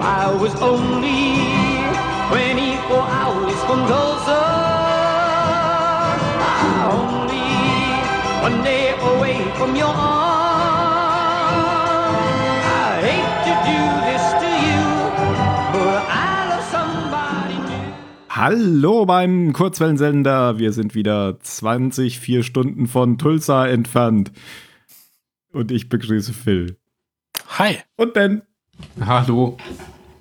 I was only 24 hours from Tulsa. I'm only one day away from your arms. I hate to do this to you, but I love somebody new. Hallo beim Kurzwellensender. Wir sind wieder 20, vier Stunden von Tulsa entfernt. Und ich begrüße Phil. Hi. Und Ben. Hallo.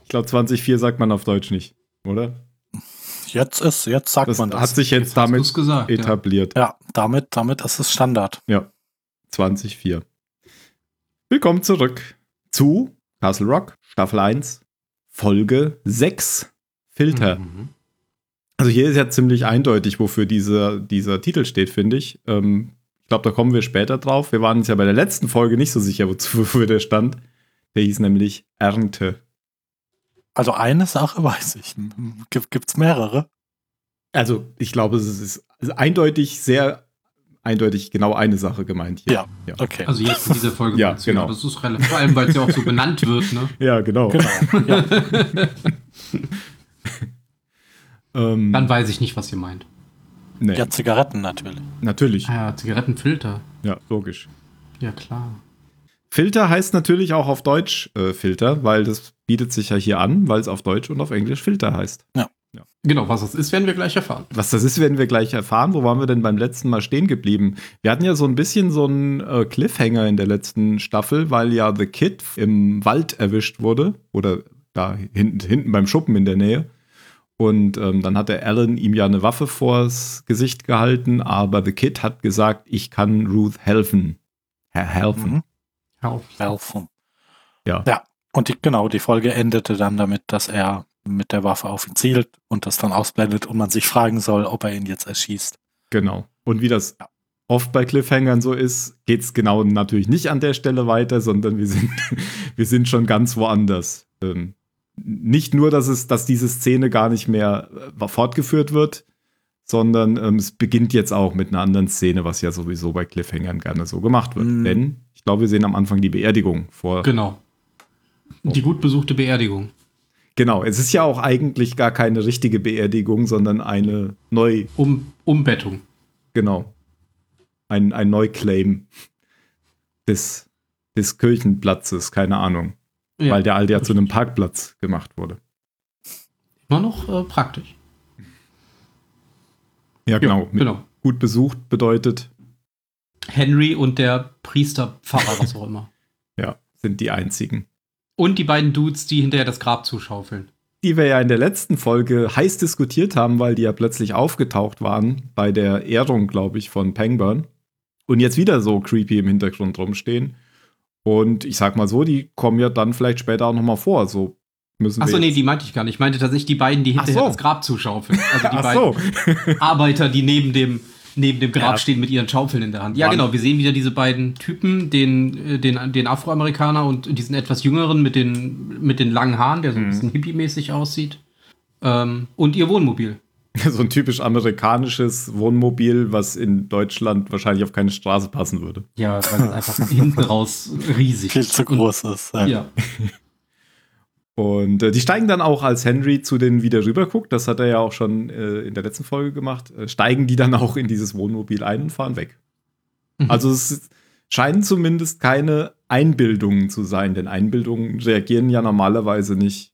Ich glaube, 2004 sagt man auf Deutsch nicht, oder? Jetzt ist, jetzt sagt Das man das. hat sich jetzt, damit gesagt, ja. etabliert. ja, damit, damit ist es Standard. Ja. 2004. Willkommen zurück zu Castle Rock, Staffel 1, Folge 6, Filter. Mhm. Also hier ist ja ziemlich eindeutig, wofür dieser, dieser Titel steht, finde ich. Ähm, ich glaube, da kommen wir später drauf. Wir waren uns ja bei der letzten Folge nicht so sicher, wozu- wofür der stand. Der hieß nämlich Ernte. Also eine Sache weiß ich. Gibt, gibt's mehrere? Also ich glaube, es ist eindeutig, sehr eindeutig genau eine Sache gemeint hier. Ja. Okay. Also jetzt in dieser Folge. Ja, genau. Das ist relativ, vor allem, weil es ja auch so benannt wird, ne? Ja, genau. genau. Ja. Ähm, Dann weiß ich nicht, was ihr meint. nee, ja, Zigaretten natürlich. natürlich. Ah ja, Zigarettenfilter. Ja, logisch. Ja, klar. Filter heißt natürlich auch auf Deutsch äh, Filter, weil das bietet sich ja hier an, weil es auf Deutsch und auf Englisch Filter heißt. Genau, was das ist, werden wir gleich erfahren. Was das ist, werden wir gleich erfahren. Wo waren wir denn beim letzten Mal stehen geblieben? Wir hatten ja so ein bisschen so einen äh, Cliffhanger in der letzten Staffel, weil ja The Kid im Wald erwischt wurde oder da hinten, hinten beim Schuppen in der Nähe. Und ähm, dann hat der Alan ihm ja eine Waffe vors Gesicht gehalten, aber The Kid hat gesagt, ich kann Ruth helfen. Her helfen. Mhm. Ja. Helfen. Ja. Ja. Und die, genau, die Folge endete dann damit, dass er mit der Waffe auf ihn zielt und das dann ausblendet und man sich fragen soll, ob er ihn jetzt erschießt. Genau. Und wie das oft bei Cliffhangern so ist, geht es genau natürlich nicht an der Stelle weiter, sondern wir sind, wir sind schon ganz woanders. Ähm, nicht nur, dass es, dass diese Szene gar nicht mehr äh, fortgeführt wird, sondern ähm, es beginnt jetzt auch mit einer anderen Szene, was ja sowieso bei Cliffhangern gerne so gemacht wird. Mhm. Denn glaube, wir sehen am Anfang die Beerdigung vor. Genau. Die gut besuchte Beerdigung. Genau, es ist ja auch eigentlich gar keine richtige Beerdigung, sondern eine neu, Um, Umbettung. Genau. Ein, ein Neuclaim des, des Kirchenplatzes, keine Ahnung. Ja. Weil der alte ja zu einem Parkplatz gemacht wurde. Immer noch äh, praktisch. Ja, genau. Mit Genau. Gut besucht bedeutet, Henry und der Priester, Pfarrer, was auch immer. ja, sind die einzigen. Und die beiden Dudes, die hinterher das Grab zuschaufeln. Die wir ja in der letzten Folge heiß diskutiert haben, weil die ja plötzlich aufgetaucht waren bei der Ehrung, glaube ich, von Pangburn. Und jetzt wieder so creepy im Hintergrund rumstehen. Und ich sag mal so, die kommen ja dann vielleicht später auch noch mal vor. So müssen Achso, nee, die meinte ich gar nicht. Ich meinte tatsächlich die beiden, die hinterher so. das Grab zuschaufeln. Also die Ach beiden so. Arbeiter, die neben dem, neben dem Grab Ja. stehen mit ihren Schaufeln in der Hand. Ja, Mann. genau. Wir sehen wieder diese beiden Typen, den, äh, den, den Afroamerikaner und diesen etwas jüngeren mit den, mit den langen Haaren, der so ein Mhm. bisschen hippie-mäßig aussieht. Ähm, und ihr Wohnmobil. so ein typisch amerikanisches Wohnmobil, was in Deutschland wahrscheinlich auf keine Straße passen würde. Ja, weil es einfach hinten raus riesig Viel zu groß ist. Ja. Ja. Und äh, die steigen dann auch, als Henry zu denen wieder rüberguckt, das hat er ja auch schon äh, in der letzten Folge gemacht, äh, steigen die dann auch in dieses Wohnmobil ein und fahren weg. Mhm. Also es scheinen zumindest keine Einbildungen zu sein, denn Einbildungen reagieren ja normalerweise nicht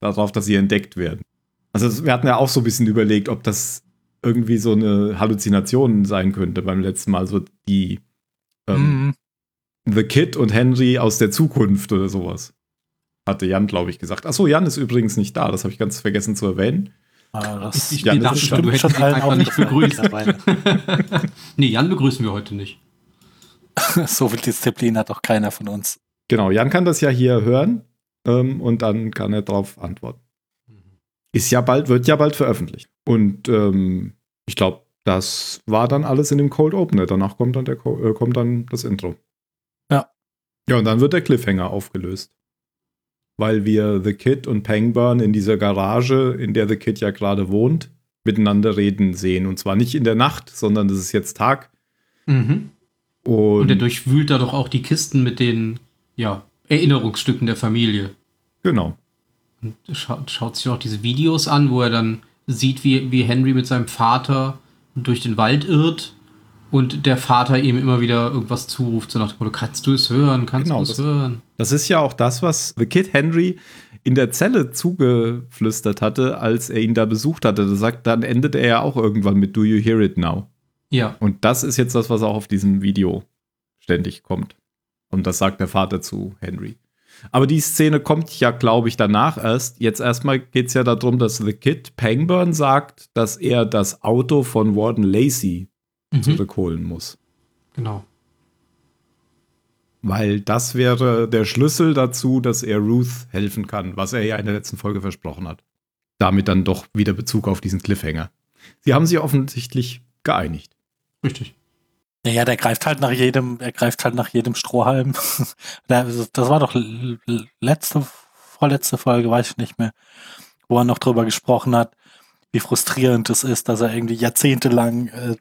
darauf, dass sie entdeckt werden. Also wir hatten ja auch so ein bisschen überlegt, ob das irgendwie so eine Halluzination sein könnte beim letzten Mal, so die ähm, Mhm. The Kid und Henry aus der Zukunft oder sowas. Hatte Jan, glaube ich, gesagt. Achso, Jan ist übrigens nicht da. Das habe ich ganz vergessen zu erwähnen. Ah, das Ich- Ja, ich das dachte ist schon, du bestimmt hättest ihn einfach nicht begrüßt. nee, Jan begrüßen wir heute nicht. so viel Disziplin hat doch keiner von uns. Genau, Jan kann das ja hier hören ähm, und dann kann er darauf antworten. Ist ja bald, wird ja bald veröffentlicht. Und ähm, ich glaube, das war dann alles in dem Cold Opener. Danach kommt dann, der, Co- äh, kommt dann das Intro. Ja. Ja, und dann wird der Cliffhanger aufgelöst. Weil wir The Kid und Pangburn in dieser Garage, in der The Kid ja gerade wohnt, miteinander reden sehen. Und zwar nicht in der Nacht, sondern das ist jetzt Tag. Mhm. Und, Und er durchwühlt da doch auch die Kisten mit den ja, Erinnerungsstücken der Familie. Genau. Und schaut, schaut sich auch diese Videos an, wo er dann sieht, wie, wie Henry mit seinem Vater durch den Wald irrt und der Vater ihm immer wieder irgendwas zuruft, so nach dem Motto, kannst du es hören, kannst Genau, du es das- hören? Das ist ja auch das, was The Kid Henry in der Zelle zugeflüstert hatte, als er ihn da besucht hatte. Das sagt, dann endet er ja auch irgendwann mit Do you hear it now? Ja, Und das ist jetzt das, was auch auf diesem Video ständig kommt. Und das sagt der Vater zu Henry. Aber die Szene kommt ja, glaube ich, danach erst. Jetzt erstmal geht es ja darum, dass The Kid Pangburn sagt, dass er das Auto von Warden Lacey mhm. zurückholen muss. genau. Weil das wäre der Schlüssel dazu, dass er Ruth helfen kann, was er ja in der letzten Folge versprochen hat. Damit dann doch wieder Bezug auf diesen Cliffhanger. Sie haben sich offensichtlich geeinigt. Richtig. Naja, der greift halt nach jedem, er greift halt nach jedem Strohhalm. das das war doch letzte, vorletzte Folge, weiß ich nicht mehr, wo er noch drüber gesprochen hat, wie frustrierend es ist, dass er irgendwie jahrzehntelang äh,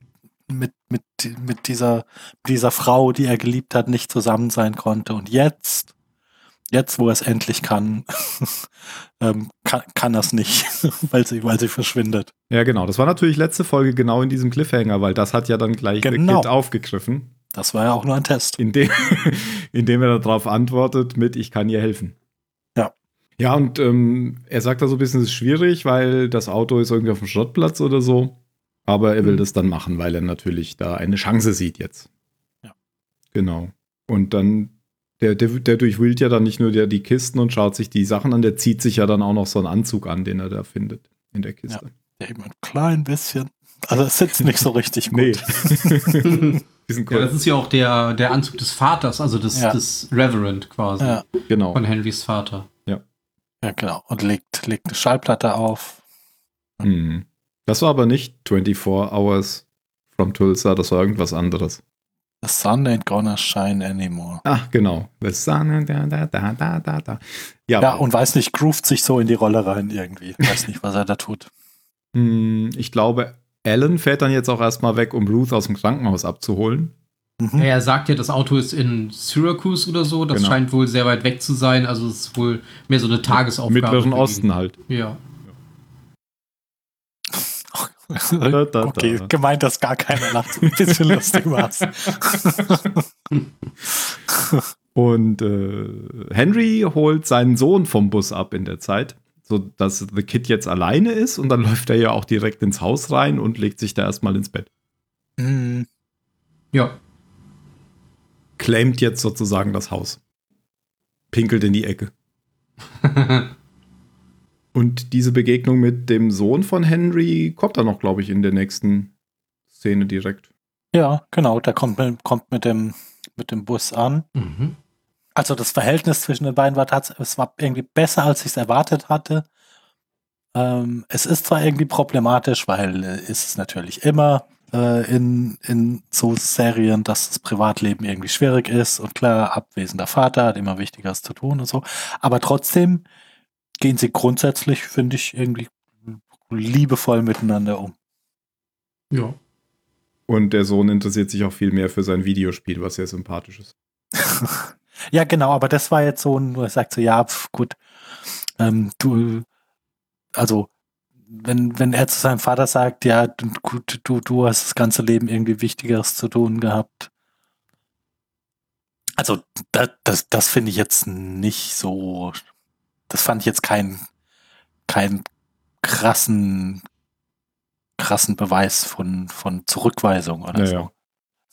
mit, mit, mit dieser, mit dieser Frau, die er geliebt hat, nicht zusammen sein konnte. Und jetzt, jetzt, wo er es endlich kann, ähm, kann, kann er es nicht, weil sie, weil sie verschwindet. Ja, genau. Das war natürlich letzte Folge genau in diesem Cliffhanger, weil das hat ja dann gleich Genau. Aufgegriffen, Das war ja auch nur ein Test. indem, indem er darauf antwortet mit Ich kann ihr helfen. Ja. Ja, und ähm, er sagt da so ein bisschen, es ist schwierig, weil das Auto ist irgendwie auf dem Schrottplatz oder so. Aber er will Mhm. das dann machen, weil er natürlich da eine Chance sieht jetzt. Ja. Genau. Und dann, der, der, der durchwühlt ja dann nicht nur der, die Kisten und schaut sich die Sachen an, der zieht sich ja dann auch noch so einen Anzug an, den er da findet in der Kiste. Eben ein klein bisschen. Also es sitzt nicht so richtig gut. Nee. Ja, das ist ja auch der, der Anzug des Vaters, also des, Ja. des Reverend quasi, Ja, genau. von Henrys Vater. ja, genau. Und legt, legt eine Schallplatte auf. Mhm. Das war aber nicht 24 Hours from Tulsa, das war irgendwas anderes. The sun ain't gonna shine anymore. Ach, genau. The sun, da, da, da, da, da, da. Ja, Ja, und weiß nicht, groovt sich so in die Rolle rein irgendwie. Weiß nicht, was er da tut. mh, ich glaube, Alan fährt dann jetzt auch erstmal weg, um Ruth aus dem Krankenhaus abzuholen. Mhm. Er sagt ja, das Auto ist in Syracuse oder so. Das Genau. scheint wohl sehr weit weg zu sein. Also es ist wohl mehr so eine Tagesaufgabe. Mittleren. Osten halt. Ja. Da, da, okay, da. gemeint, dass gar keiner lacht. Ein bisschen lustig war's. Und äh, Henry holt seinen Sohn vom Bus ab in der Zeit, sodass The Kid jetzt alleine ist und dann läuft er ja auch direkt ins Haus rein und legt sich da erstmal ins Bett. Mhm. Ja. Claimt jetzt sozusagen das Haus. Pinkelt in die Ecke. Und diese Begegnung mit dem Sohn von Henry kommt dann noch, glaube ich, in der nächsten Szene direkt. Ja, genau. Der kommt mit, kommt mit, dem, mit dem Bus an. Mhm. Also das Verhältnis zwischen den beiden war tatsächlich, es war irgendwie besser, als ich es erwartet hatte. Ähm, es ist zwar irgendwie problematisch, weil äh, ist es natürlich immer äh, in, in so Serien, dass das Privatleben irgendwie schwierig ist und klar, abwesender Vater hat immer Wichtigeres zu tun und so. Aber trotzdem gehen sie grundsätzlich, finde ich, irgendwie liebevoll miteinander um. Ja. Und der Sohn interessiert sich auch viel mehr für sein Videospiel, was sehr sympathisch ist. Ja, genau, aber das war jetzt so ein, wo er sagt so, ja, pf, gut, ähm, du, also, wenn, wenn er zu seinem Vater sagt, ja, gut, du, du hast das ganze Leben irgendwie Wichtigeres zu tun gehabt. Also, das, das, das finde ich jetzt nicht so, das fand ich jetzt kein, kein krassen, krassen Beweis von, von Zurückweisung oder Ja, so.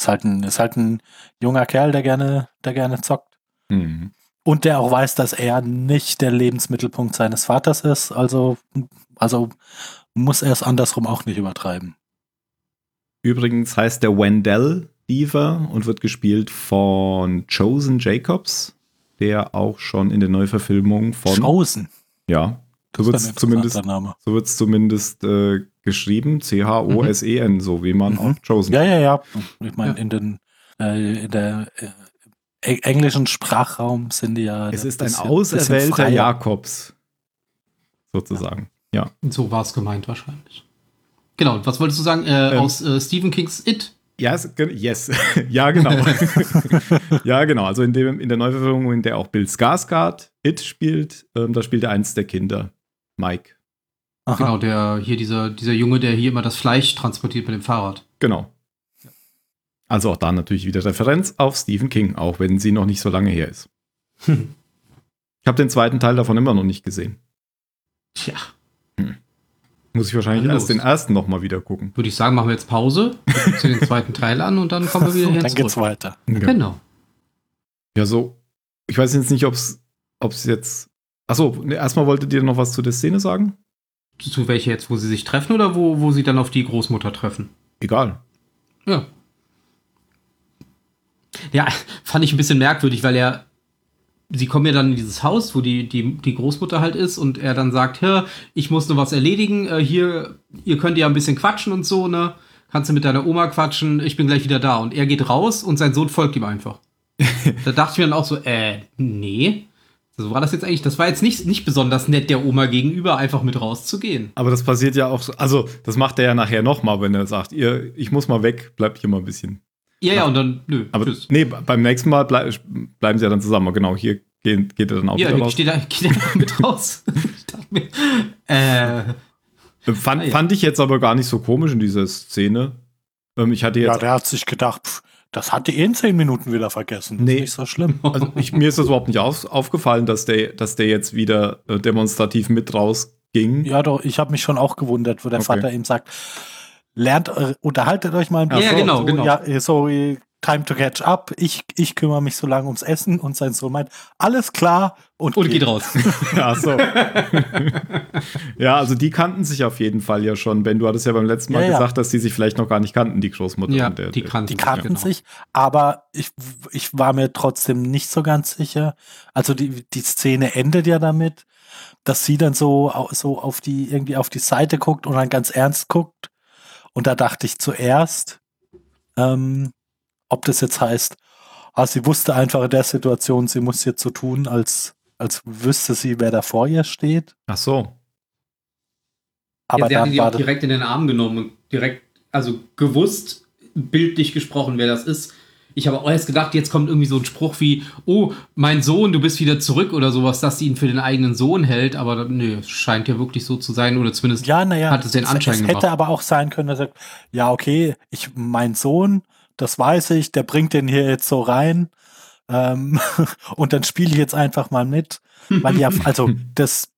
Ist halt ein, ist halt ein junger Kerl, der gerne, der gerne zockt. Mhm. Und der auch weiß, dass er nicht der Lebensmittelpunkt seines Vaters ist. Also, also muss er es andersrum auch nicht übertreiben. Übrigens heißt der Wendell Deaver und wird gespielt von Chosen Jacobs, der auch schon in der Neuverfilmung von. Chosen. Ja, so wird es zumindest, so wird's zumindest äh, geschrieben. C-H-O-S-E-N, so wie man Mhm. auch Chosen. Ja, ja, ja. Ich meine, Ja. in den äh, in der äh, englischen Sprachraum sind die ja. Es ist ein bisschen- auserwählter bisschen. Jakobs, sozusagen. Ja. So war es gemeint wahrscheinlich. Genau, und was wolltest du sagen? Äh, Ähm. aus äh, Stephen Kings It Ja, es- ge- yes. ja, genau. ja, genau. Also in, dem, in der Neuverfilmung, in der auch Bill Skarsgård It spielt, ähm, da spielt er eins der Kinder, Mike. Aha. Genau, der hier dieser, dieser Junge, der hier immer das Fleisch transportiert mit dem Fahrrad. Genau. Also auch da natürlich wieder Referenz auf Stephen King, auch wenn sie noch nicht so lange her ist. Ich habe den zweiten Teil davon immer noch nicht gesehen. Tja, Muss ich wahrscheinlich erst den ersten noch mal wieder gucken. würde ich sagen, machen wir jetzt Pause, gucken uns den zweiten Teil an und dann kommen wir wieder Und hier dann geht's weiter. Genau. Ja, so. Ich weiß jetzt nicht, ob es jetzt. Achso, ne, erstmal wolltet ihr noch was zu der Szene sagen? Zu welcher jetzt, wo sie sich treffen oder wo, wo sie dann auf die Großmutter treffen? Egal. Ja. Ja, fand ich ein bisschen merkwürdig, weil er. Sie kommen ja dann in dieses Haus, wo die, die, die Großmutter halt ist, und er dann sagt: Hör, ich muss noch was erledigen. Äh, hier, ihr könnt ja ein bisschen quatschen und so, ne? Kannst du mit deiner Oma quatschen? Ich bin gleich wieder da. Und er geht raus und sein Sohn folgt ihm einfach. da dachte ich mir dann auch so: Äh, nee. So war das jetzt eigentlich. Das war jetzt nicht, nicht besonders nett der Oma gegenüber, einfach mit rauszugehen. Aber das passiert ja auch so. Also, das macht er ja nachher nochmal, wenn er sagt, ihr, ich muss mal weg, bleibt hier mal ein bisschen. Ja, ja, und dann, nö, Aber tschüss. nee, beim nächsten Mal blei bleiben sie ja dann zusammen. Genau, hier gehen, geht er dann auch Ja, wieder ich raus. stehe da, geht einfach mit raus. ich dachte mir, äh, Fand, Ah, ja. fand ich jetzt aber gar nicht so komisch in dieser Szene. Ähm, ich hatte Ja, jetzt. der hat sich gedacht, pff, das hat die eh in zehn Minuten wieder vergessen. Das Nee. ist nicht so schlimm. also ich, mir ist das überhaupt nicht auf, aufgefallen, dass der, dass der jetzt wieder äh, demonstrativ mit rausging. Ja, doch, ich habe mich schon auch gewundert, wo der Okay. Vater ihm sagt, lernt, äh, unterhaltet euch mal ein Ja, bisschen. genau, so, genau. Ja, so, äh, time to catch up. Ich, ich kümmere mich so lange ums Essen und sein Sohn meint, alles klar und, und geht raus. Ja, so. ja, also die kannten sich auf jeden Fall ja schon. Ben, du hattest ja beim letzten Mal Ja, ja. gesagt, dass die sich vielleicht noch gar nicht kannten, die Großmutter. ja, und der, die kannten Die sich, kannten genau. sich, aber ich, ich war mir trotzdem nicht so ganz sicher. Also die, die Szene endet ja damit, dass sie dann so, so auf die, irgendwie auf die Seite guckt und dann ganz ernst guckt. Und da dachte ich zuerst, ähm, ob das jetzt heißt, ah, sie wusste einfach in der Situation, sie muss jetzt so tun, als, als wüsste sie, wer da vor ihr steht. Ach so. Aber ja, sie hat dann die auch direkt in den Arm genommen und direkt, also gewusst, bildlich gesprochen, wer das ist. Ich habe auch erst gedacht, jetzt kommt irgendwie so ein Spruch wie, oh, mein Sohn, du bist wieder zurück oder sowas, dass sie ihn für den eigenen Sohn hält, aber nö, es scheint ja wirklich so zu sein oder zumindest ja, naja, hat es den Anschein es gemacht. hätte aber auch sein können, dass er sagt, ja, okay, ich, mein Sohn, das weiß ich, der bringt den hier jetzt so rein. Ähm, und dann spiele ich jetzt einfach mal mit. Weil ja, also das,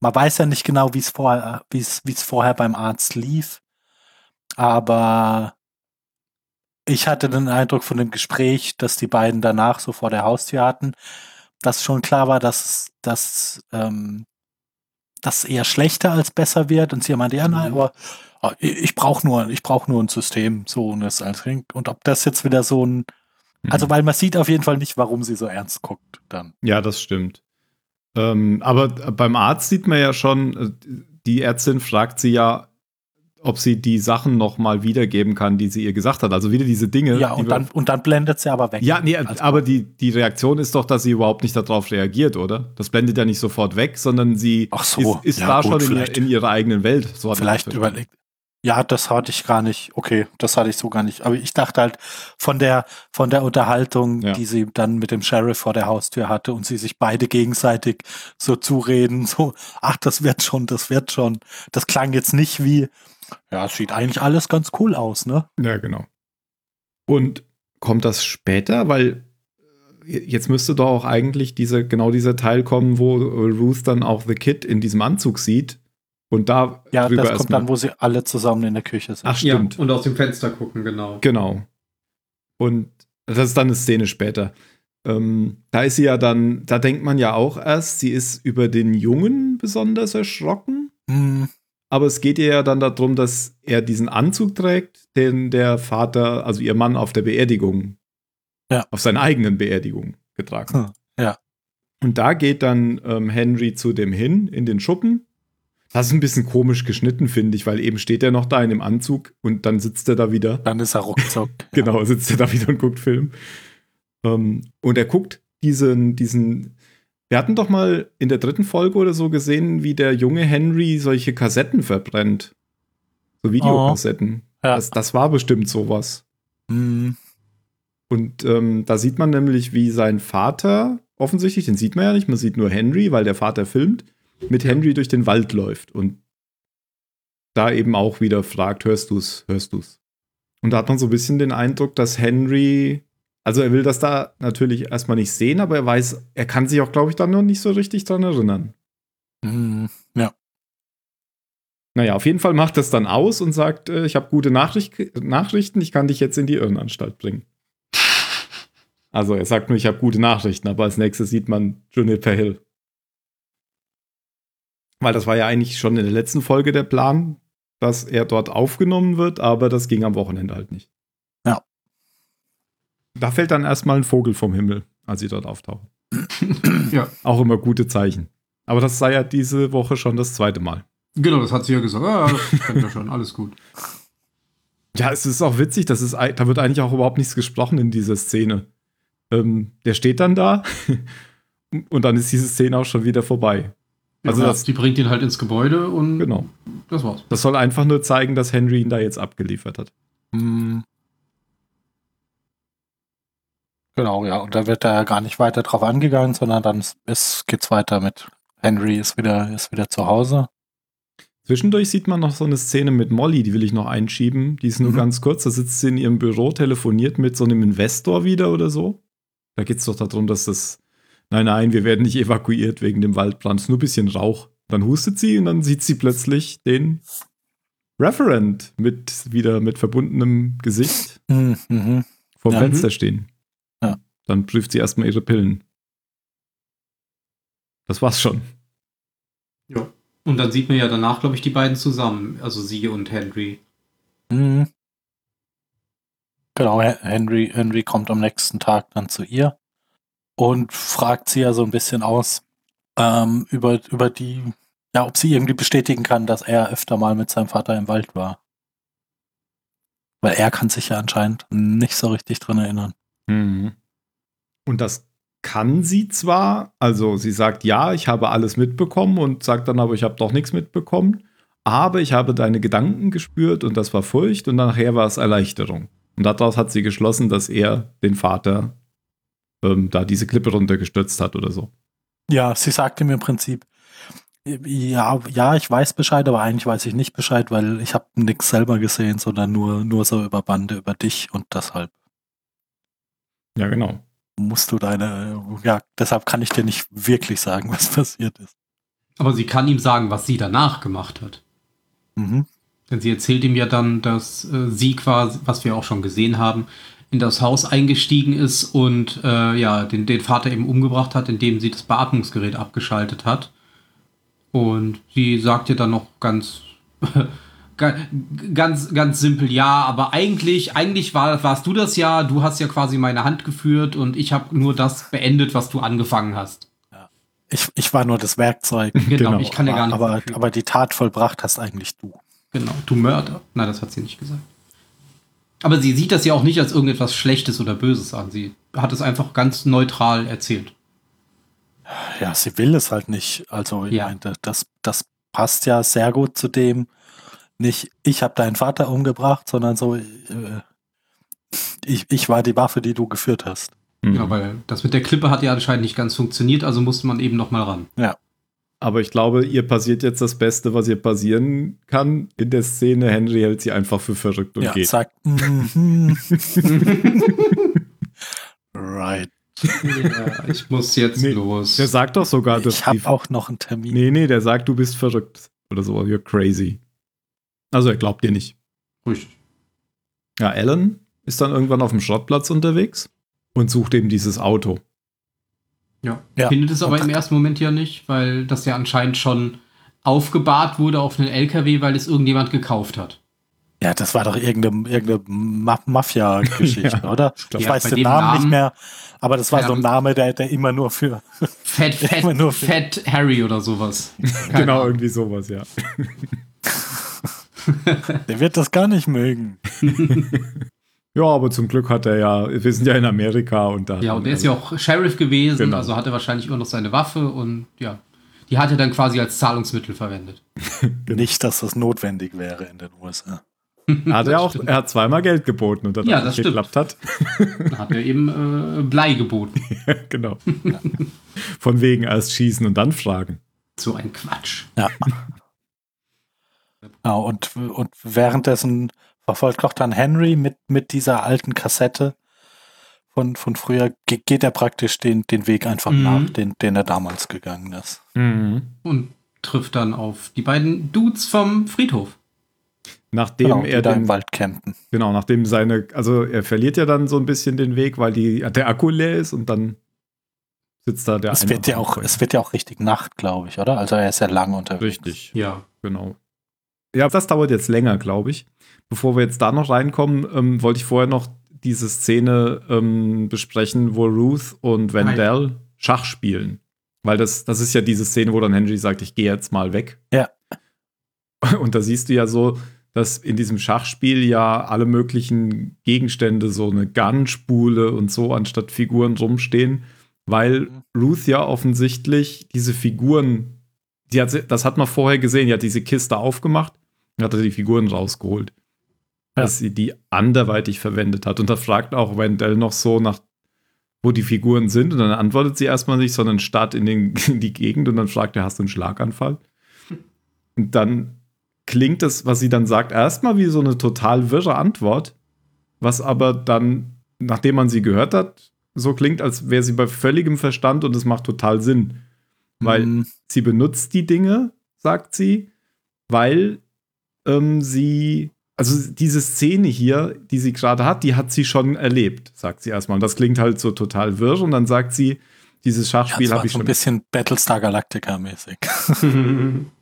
man weiß ja nicht genau, wie es vorher, wie es, wie es vorher beim Arzt lief. Aber ich hatte den Eindruck von dem Gespräch, dass die beiden danach so vor der Haustür hatten, dass schon klar war, dass, dass ähm, das eher schlechter als besser wird. Und sie meinte, ja, nein, aber ah, ich, brauche nur, ich brauche nur ein System, so und das alles klingt. Und ob das jetzt wieder so ein, also weil man sieht auf jeden Fall nicht, warum sie so ernst guckt dann. Ja, das stimmt. Ähm, aber beim Arzt sieht man ja schon, äh, die Ärztin fragt sie ja, ob sie die Sachen noch mal wiedergeben kann, die sie ihr gesagt hat. Also wieder diese Dinge. Ja, und dann, und dann blendet sie aber weg. Ja, nee, Also- aber die, die Reaktion ist doch, dass sie überhaupt nicht darauf reagiert, oder? Das blendet ja nicht sofort weg, sondern sie Ach so, ist, ist ja, da gut, schon in, in ihrer eigenen Welt. So Vielleicht überlegt. Ja, das hatte ich gar nicht. Okay, das hatte ich so gar nicht. Aber ich dachte halt von der, von der Unterhaltung, Ja. die sie dann mit dem Sheriff vor der Haustür hatte und sie sich beide gegenseitig so zureden, so, ach, das wird schon, das wird schon. Das klang jetzt nicht wie, ja, es sieht eigentlich alles ganz cool aus, ne? Ja, genau. Und kommt das später? Weil äh, jetzt müsste doch auch eigentlich diese, genau dieser Teil kommen, wo äh, Ruth dann auch The Kid in diesem Anzug sieht. Und da Ja, das kommt erstmal- dann, wo sie alle zusammen in der Küche sind. Ach, stimmt. Ja, und aus dem Fenster gucken, genau. Genau. Und das ist dann eine Szene später. Ähm, da ist sie ja dann, da denkt man ja auch erst, sie ist über den Jungen besonders erschrocken. Hm, Aber es geht ihr ja dann darum, dass er diesen Anzug trägt, den der Vater, also ihr Mann, auf der Beerdigung, Ja. auf seiner eigenen Beerdigung getragen hat. Hm, ja. Und da geht dann ähm, Henry zu dem hin, in den Schuppen. Das ist ein bisschen komisch geschnitten, finde ich, weil eben steht er noch da in dem Anzug und dann sitzt er da wieder. dann ist er ruckzuck. Genau, sitzt er da wieder und guckt Film. Ähm, und er guckt diesen, diesen. Wir hatten doch mal in der dritten Folge oder so gesehen, wie der junge Henry solche Kassetten verbrennt. So Videokassetten. Ja. Das, das war bestimmt sowas. Mhm. Und ähm, da sieht man nämlich, wie sein Vater, offensichtlich, den sieht man ja nicht, man sieht nur Henry, weil der Vater filmt, mit Henry durch den Wald läuft und da eben auch wieder fragt, hörst du's, hörst du's? Und da hat man so ein bisschen den Eindruck, dass Henry, also er will das da natürlich erstmal nicht sehen, aber er weiß, er kann sich auch, glaube ich, dann noch nicht so richtig dran erinnern. Mhm. Ja. Naja, auf jeden Fall macht das dann aus und sagt, äh, ich habe gute Nachricht Nachrichten, ich kann dich jetzt in die Irrenanstalt bringen. Also er sagt nur, ich habe gute Nachrichten, aber als nächstes sieht man Juniper Hill. Weil das war ja eigentlich schon in der letzten Folge der Plan, dass er dort aufgenommen wird, aber das ging am Wochenende halt nicht. Ja. Da fällt dann erstmal ein Vogel vom Himmel, als sie dort auftauchen. Ja. Auch immer gute Zeichen. Aber das sei ja diese Woche schon das zweite Mal. Genau, das hat sie ja gesagt. Ah, das kennt wir schon, alles gut. Ja, es ist auch witzig, das ist, da wird eigentlich auch überhaupt nichts gesprochen in dieser Szene. Ähm, der steht dann da und dann ist diese Szene auch schon wieder vorbei. Also ja, das- die bringt ihn halt ins Gebäude und Genau. das war's. Das soll einfach nur zeigen, dass Henry ihn da jetzt abgeliefert hat. Mhm. Genau, ja. Und da wird er gar nicht weiter drauf angegangen, sondern dann ist- ist, geht's weiter mit Henry ist wieder, ist wieder zu Hause. Zwischendurch sieht man noch so eine Szene mit Molly, die will ich noch einschieben. Die ist nur Mhm. ganz kurz. Da sitzt sie in ihrem Büro, telefoniert mit so einem Investor wieder oder so. Da geht es doch darum, dass das. Nein, nein, wir werden nicht evakuiert wegen dem Waldbrand. Es ist nur ein bisschen Rauch. Dann hustet sie und dann sieht sie plötzlich den Referent mit wieder mit verbundenem Gesicht Mhm. Mhm. vom Ja. Fenster stehen. Dann prüft sie erstmal ihre Pillen. Das war's schon. Ja. Und dann sieht man ja danach, glaube ich, die beiden zusammen, also sie und Henry. Mhm. Genau, He- Henry, Henry kommt am nächsten Tag dann zu ihr und fragt sie ja so ein bisschen aus ähm, über, über die, ja, ob sie irgendwie bestätigen kann, dass er öfter mal mit seinem Vater im Wald war. Weil er kann sich ja anscheinend nicht so richtig dran erinnern. Mhm. Und das kann sie zwar, also sie sagt, ja, ich habe alles mitbekommen und sagt dann aber, ich habe doch nichts mitbekommen, aber ich habe deine Gedanken gespürt und das war Furcht und nachher war es Erleichterung. Und daraus hat sie geschlossen, dass er den Vater ähm, da diese Klippe runtergestürzt hat oder so. Ja, sie sagt ihm im Prinzip, ja, ja, ich weiß Bescheid, aber eigentlich weiß ich nicht Bescheid, weil ich habe nichts selber gesehen, sondern nur, nur so über Bande über dich und deshalb Ja, genau. Musst du deine, ja, deshalb kann ich dir nicht wirklich sagen, was passiert ist. Aber sie kann ihm sagen, was sie danach gemacht hat. Mhm. Denn sie erzählt ihm ja dann, dass äh, sie quasi, was wir auch schon gesehen haben, in das Haus eingestiegen ist und äh, ja, den, den Vater eben umgebracht hat, indem sie das Beatmungsgerät abgeschaltet hat. Und sie sagt ja dann noch ganz, ga- ganz, ganz simpel, ja, aber eigentlich, eigentlich war, warst du das ja, du hast ja quasi meine Hand geführt und ich habe nur das beendet, was du angefangen hast. Ich, ich war nur das Werkzeug, Genau, Genau. ich kann ja gar nicht. aber, dafür. aber die Tat vollbracht hast eigentlich du. Genau, du Mörder. Nein, das hat sie nicht gesagt. Aber sie sieht das ja auch nicht als irgendetwas Schlechtes oder Böses an. Sie hat es einfach ganz neutral erzählt. Ja, sie will es halt nicht. Also, ich Ja. meine, das, das passt ja sehr gut zu dem, nicht ich habe deinen Vater umgebracht, sondern so, äh, ich, ich war die Waffe, die du geführt hast. Mhm. Genau, weil das mit der Klippe hat ja anscheinend nicht ganz funktioniert, also musste man eben noch mal ran. Aber ich glaube, ihr passiert jetzt das Beste, was ihr passieren kann. In der Szene, Henry hält sie einfach für verrückt und ja, geht. sagt, mhm. right. Ja, ich muss jetzt Nee, los. Der sagt doch sogar, dass Ich habe auch noch einen Termin. Nee, nee, der sagt, du bist verrückt. Oder so, you're crazy. Also er glaubt dir nicht. Richtig. Ja, Alan ist dann irgendwann auf dem Schrottplatz unterwegs und sucht eben dieses Auto. Ja. Ja. Findet es aber im ersten Moment ja nicht, weil das ja anscheinend schon aufgebahrt wurde auf einen LKW, weil es irgendjemand gekauft hat. Ja, das war doch irgendeine, irgendeine Ma Mafia-Geschichte, Ja, oder? glaub, Ich ja, weiß den Namen, Namen- nicht mehr, aber das war Ja, so ein Name, der, der immer nur für. Fett, Fett, Immer nur für- Fett Harry oder sowas. Genau, Ahnung. irgendwie sowas, ja. Der wird das gar nicht mögen. Ja, aber zum Glück hat er ja, wir sind ja in Amerika und da. Ja, und er ist ja auch Sheriff gewesen, Genau. also hat er wahrscheinlich immer noch seine Waffe und ja, die hat er dann quasi als Zahlungsmittel verwendet. Genau. Nicht, dass das notwendig wäre in den USA. Er hat ja auch, er hat zweimal Geld geboten und dann Ja, das nicht geklappt hat. Da hat er eben äh, Blei geboten. genau. Von wegen erst schießen und dann fragen. So ein Quatsch. Ja. Genau, und, und währenddessen verfolgt auch dann Henry mit, mit dieser alten Kassette von, von früher, ge- geht er praktisch den, den Weg einfach Mhm. nach, den, den er damals gegangen ist. Und trifft dann auf die beiden Dudes vom Friedhof. Nachdem Genau, er da den, im Wald campen. genau, nachdem seine, also er verliert ja dann so ein bisschen den Weg, weil die, der Akku leer ist und dann sitzt da der Es eine wird, ja auch, es wird ja auch richtig Nacht, glaube ich, oder? Also er ist ja lange unterwegs. Richtig, Ja. genau. Ja, das dauert jetzt länger, glaube ich. Bevor wir jetzt da noch reinkommen, ähm, wollte ich vorher noch diese Szene ähm, besprechen, wo Ruth und Wendell Schach spielen. Weil das, das ist ja diese Szene, wo dann Henry sagt, ich gehe jetzt mal weg. Ja. Und da siehst du ja so, dass in diesem Schachspiel ja alle möglichen Gegenstände, so eine Gunspule und so, anstatt Figuren rumstehen, weil Mhm. Ruth ja offensichtlich diese Figuren, die hat, das hat man vorher gesehen, die hat diese Kiste aufgemacht hat da die Figuren rausgeholt. Ja. Dass sie die anderweitig verwendet hat. Und da fragt auch Wendell noch so nach, wo die Figuren sind. Und dann antwortet sie erstmal nicht, sondern starrt in, den, in die Gegend und dann fragt er, hast du einen Schlaganfall? Und dann klingt das, was sie dann sagt, erstmal wie so eine total wirre Antwort, was aber dann, nachdem man sie gehört hat, so klingt, als wäre sie bei völligem Verstand und es macht total Sinn. Weil Mm, sie benutzt die Dinge, sagt sie, weil ähm, sie, also diese Szene hier, die sie gerade hat, die hat sie schon erlebt, sagt sie erstmal. Und das klingt halt so total wirr und dann sagt sie, dieses ja, Schachspiel war habe ich so ein schon. bisschen Battlestar Galactica mäßig.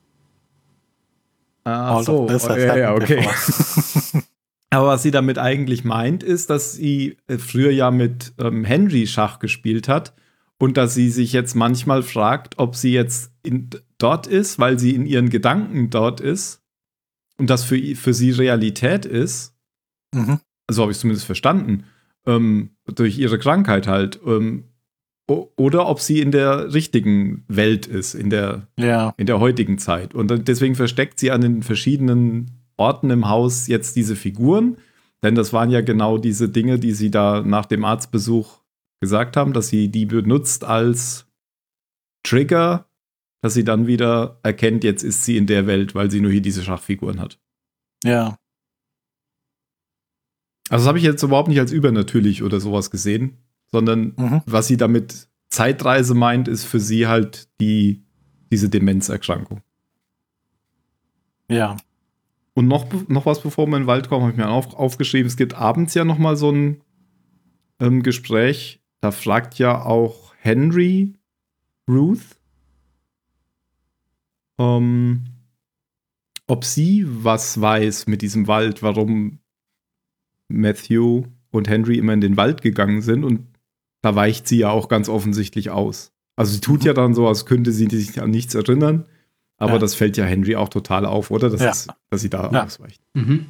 Ah, All so, has ja, ja, okay. Aber was sie damit eigentlich meint, ist, dass sie äh, früher ja mit ähm, Henry Schach gespielt hat und dass sie sich jetzt manchmal fragt, ob sie jetzt in, dort ist, weil sie in ihren Gedanken dort ist und das für, für sie Realität ist. mhm. So habe ich es zumindest verstanden. Ähm, durch ihre Krankheit halt. Ähm, oder ob sie in der richtigen Welt ist, in der Ja, in der heutigen Zeit. Und deswegen versteckt sie an den verschiedenen Orten im Haus jetzt diese Figuren. Denn das waren ja genau diese Dinge, die sie da nach dem Arztbesuch gesagt haben, dass sie die benutzt als Trigger, dass sie dann wieder erkennt, jetzt ist sie in der Welt, weil sie nur hier diese Schachfiguren hat. ja. Also das habe ich jetzt überhaupt nicht als übernatürlich oder sowas gesehen, sondern Mhm. was sie damit Zeitreise meint, ist für sie halt die, diese Demenzerkrankung. Ja. Und noch, noch was, bevor wir in den Wald kommen, habe ich mir auf, aufgeschrieben. Es gibt abends ja noch mal so ein ähm, Gespräch. Da fragt ja auch Henry Ruth, ähm, ob sie was weiß mit diesem Wald, warum Matthew und Henry immer in den Wald gegangen sind. Und da weicht sie ja auch ganz offensichtlich aus. Also sie tut ja dann so, als könnte sie sich an nichts erinnern. Aber Ja. das fällt ja Henry auch total auf, oder? Das Ja. ist, dass sie da Ja. ausweicht. Mhm.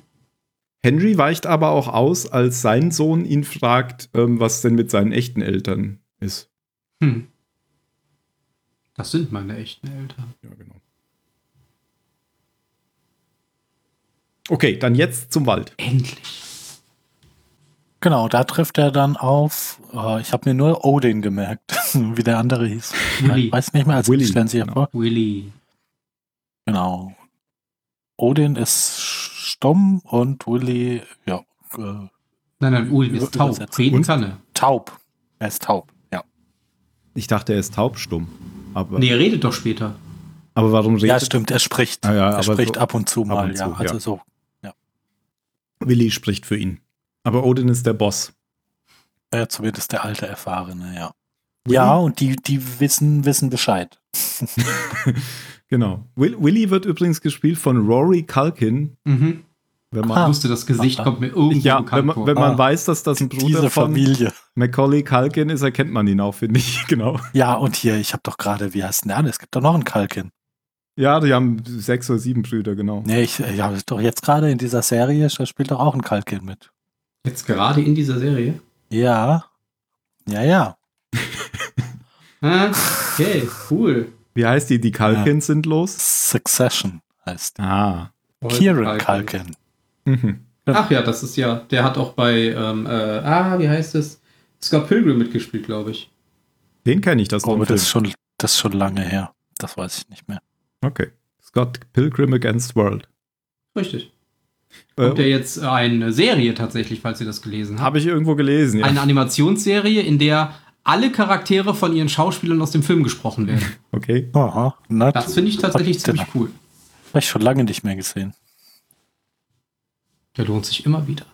Henry weicht aber auch aus, als sein Sohn ihn fragt, ähm, was denn mit seinen echten Eltern ist. Hm. Das sind meine echten Eltern. Ja, genau. Okay, dann jetzt zum Wald. Endlich. Genau, da trifft er dann auf, äh, ich habe mir nur Odin gemerkt, wie der andere hieß. Willi. Ich weiß nicht mehr, als Willi, stellen Sie ja genau. vor. Willy. Genau. Odin ist stumm und Willi, ja, äh, Nein, nein, Uli Über- ist taub. Und? kann er. taub. Er ist taub, ja. Ich dachte, er ist taubstumm. Aber, Nee, er redet doch später. aber warum redet Ja, stimmt, er spricht. Ah, ja, er spricht so- ab und zu mal, und ja. zu, Also ja. so, Willi spricht für ihn. Aber Odin ist der Boss. ja, zumindest der alte Erfahrene, ja. Willi? Ja, und die, die wissen, wissen Bescheid. Genau. Will, Willi wird übrigens gespielt von Rory Culkin. Mhm. Wenn Ich man, Ah. wusste, das Gesicht Aha. kommt mir irgendwo ja, bekannt wenn man, vor. wenn man Ah. weiß, dass das ein Bruder Diese von Familie. Macaulay Culkin ist, erkennt man ihn auch, finde ich. Genau. Ja, und hier, ich habe doch gerade, wie heißt denn der andere? Es gibt doch noch einen Kalkin. Ja, die haben sechs oder sieben Brüder, genau. Nee, ich, ja, doch jetzt gerade in dieser Serie, da spielt doch auch ein Kalkin mit. Jetzt gerade in dieser Serie. Ja. Ja, ja. Ah, okay, cool. Wie heißt die? Die Culkins sind los? Succession heißt die. Ah. Kieran Kalkin. Mhm. Ach ja, das ist ja, der hat auch bei, ähm, äh, ah, wie heißt es? Scott Pilgrim mitgespielt, glaube ich. Den kenne ich, das Oh, noch das ist, schon, das ist schon lange her. Das weiß ich nicht mehr. Okay. Scott Pilgrim Against World. Richtig. Kommt ja Äh, jetzt eine Serie tatsächlich, falls ihr das gelesen habt. Habe ich irgendwo gelesen, ja. Eine Animationsserie, in der alle Charaktere von ihren Schauspielern aus dem Film gesprochen werden. Okay. Aha. Na, Das finde ich tatsächlich ziemlich cool. Habe ich schon lange nicht mehr gesehen. Der lohnt sich immer wieder.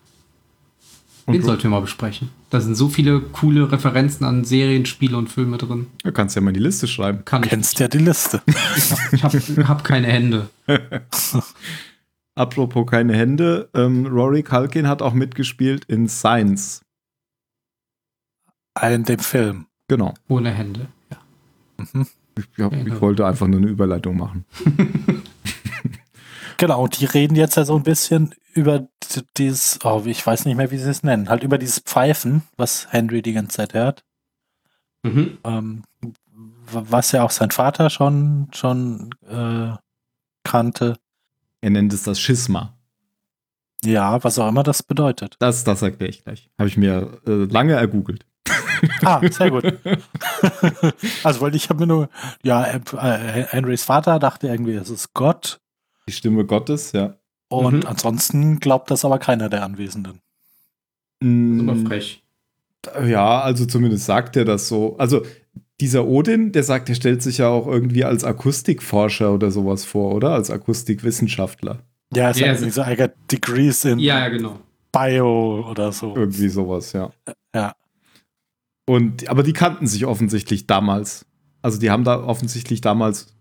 Und Den sollten wir mal besprechen. Da sind so viele coole Referenzen an Serien, Spiele und Filme drin. Du kannst ja mal in die Liste schreiben. Kann Du ich. kennst ja die Liste. Ich habe hab keine Hände. Apropos keine Hände, ähm, Rory Culkin hat auch mitgespielt in Science. In dem Film. Genau. Ohne Hände. Ja. Mhm. Ich, glaub, Ja. ich wollte einfach nur eine Überleitung machen. Genau, und die reden jetzt ja so ein bisschen über dieses, oh, ich weiß nicht mehr, wie sie es nennen, halt über dieses Pfeifen, was Henry die ganze Zeit hört. Mhm. Ähm, was ja auch sein Vater schon, schon äh, kannte. Er nennt es das Schisma. Ja, was auch immer das bedeutet. Das, das erkläre ich gleich. Habe ich mir äh, lange ergoogelt. Ah, sehr gut. also, weil ich habe mir nur, ja, äh, Henrys Vater dachte irgendwie, es ist Gott. Die Stimme Gottes, ja. Und Mhm. ansonsten glaubt das aber keiner der Anwesenden. Super Mm, frech. Ja, also zumindest sagt er das so. Also dieser Odin, der sagt, der stellt sich ja auch irgendwie als Akustikforscher oder sowas vor, oder? Als Akustikwissenschaftler. Ja, es Ja, irgendwie so, I got degrees in ja, genau. Bio oder so. Irgendwie sowas, ja. Ja. Und, aber die kannten sich offensichtlich damals. Also die haben da offensichtlich damals,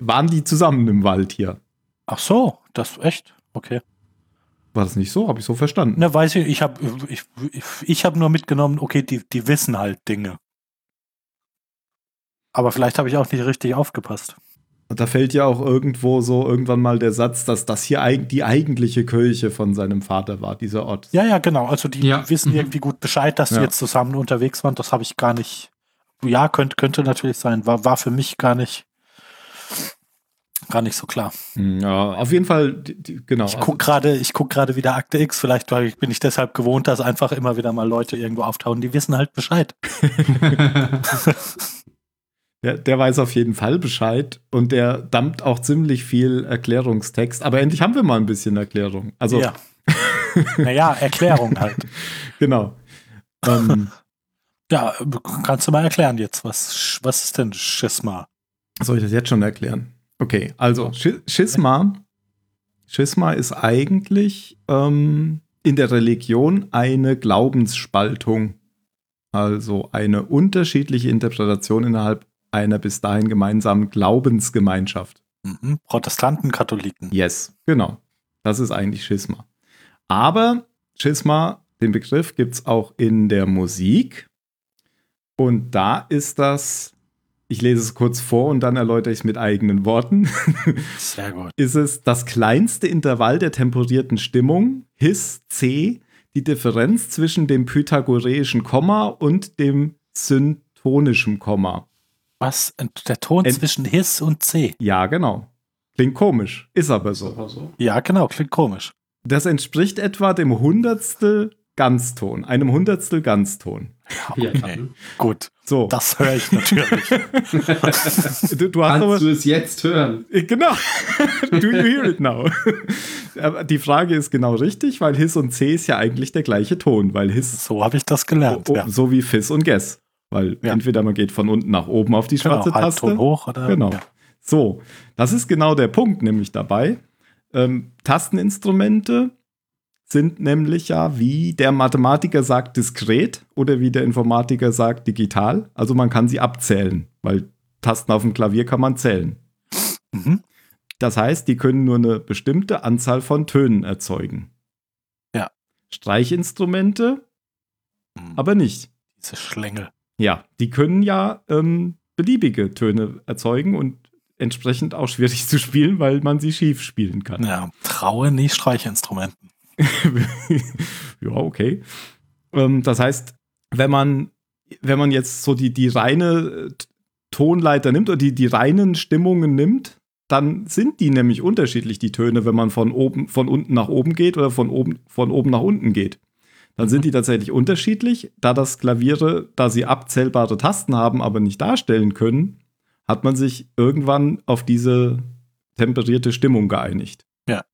waren die zusammen im Wald hier? Ach so, das echt? Okay. War das nicht so? Habe ich so verstanden. Ne, weiß ich, ich habe ich, ich, ich hab nur mitgenommen, okay, die, die wissen halt Dinge. Aber vielleicht habe ich auch nicht richtig aufgepasst. Und da fällt ja auch irgendwo so irgendwann mal der Satz, dass das hier die eigentliche Kirche von seinem Vater war, dieser Ort. Ja, ja, genau. Also die Ja. wissen Mhm. irgendwie gut Bescheid, dass Ja. die jetzt zusammen unterwegs waren. Das habe ich gar nicht. Ja, könnte, könnte natürlich sein. War, war für mich gar nicht, gar nicht so klar. Hm, Ja, auf jeden Fall, die, die, genau. Ich guck gerade, ich guck gerade wieder Akte X. Vielleicht ich- bin ich deshalb gewohnt, dass einfach immer wieder mal Leute irgendwo auftauchen. Die wissen halt Bescheid. Der, der weiß auf jeden Fall Bescheid und der dampft auch ziemlich viel Erklärungstext. Aber endlich haben wir mal ein bisschen Erklärung. Also, ja. naja, Erklärung halt. genau. ähm, Ja, kannst du mal erklären jetzt, was, was ist denn Schisma? soll ich das jetzt schon erklären? Okay, also Schi- Schisma, Schisma ist eigentlich ähm, in der Religion eine Glaubensspaltung. Also eine unterschiedliche Interpretation innerhalb einer bis dahin gemeinsamen Glaubensgemeinschaft. Mhm. Protestanten, Katholiken. Yes, genau. Das ist eigentlich Schisma. Aber Schisma, den Begriff gibt es auch in der Musik. Und da ist das, ich lese es kurz vor und dann erläutere ich es mit eigenen Worten, Sehr gut. ist es das kleinste Intervall der temporierten Stimmung, His C, die Differenz zwischen dem pythagoreischen Komma und dem syntonischen Komma. Was? Der Ton Ent- zwischen His und C. Ja, genau. Klingt komisch, ist aber so. Ja, genau, klingt komisch. Das entspricht etwa dem Hundertstel Ganzton, einem Hundertstel Ganzton. Ja, Okay. dann. Gut, So, das höre ich natürlich. du, du aber. Kannst du es jetzt hören? Genau. Do you hear it now? aber die Frage ist genau richtig, weil His und C ist ja eigentlich der gleiche Ton, weil His so habe ich das gelernt. oh, ja. so wie Fizz und Guess. Weil Ja. entweder man geht von unten nach oben auf die Genau, schwarze Halbton Taste. hoch oder? Genau. Ja. So, das ist genau der Punkt nämlich dabei. Ähm, Tasteninstrumente sind nämlich ja, wie der Mathematiker sagt, diskret oder wie der Informatiker sagt, digital. Also man kann sie abzählen, weil Tasten auf dem Klavier kann man zählen. Mhm. Das heißt, die können nur eine bestimmte Anzahl von Tönen erzeugen. Ja. Streichinstrumente Mhm. aber nicht. Diese Schlängel. Ja, die können ja ähm, beliebige Töne erzeugen und entsprechend auch schwierig zu spielen, weil man sie schief spielen kann. Ja, traue nie Streichinstrumenten. ja, okay. Ähm, das heißt, wenn man, wenn man jetzt so die, die reine äh, Tonleiter nimmt oder die, die reinen Stimmungen nimmt, dann sind die nämlich unterschiedlich, die Töne, wenn man von oben, von unten nach oben geht oder von oben, von oben nach unten geht. Dann sind die tatsächlich unterschiedlich. Da das Klaviere, da sie abzählbare Tasten haben, aber nicht darstellen können, hat man sich irgendwann auf diese temperierte Stimmung geeinigt. Ja.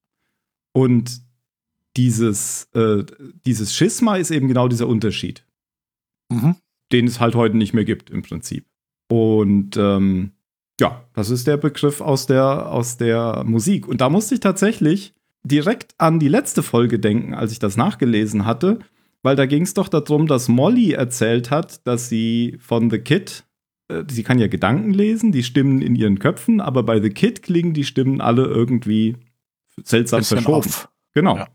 Und dieses, äh, dieses Schisma ist eben genau dieser Unterschied Mhm. den es halt heute nicht mehr gibt im Prinzip. Und ähm, ja, das ist der Begriff aus der, aus der Musik. Und da musste ich tatsächlich direkt an die letzte Folge denken, als ich das nachgelesen hatte, weil da ging es doch darum, dass Molly erzählt hat, dass sie von The Kid, äh, sie kann ja Gedanken lesen, die Stimmen in ihren Köpfen, aber bei The Kid klingen die Stimmen alle irgendwie seltsam verschoben. Genau. Ja.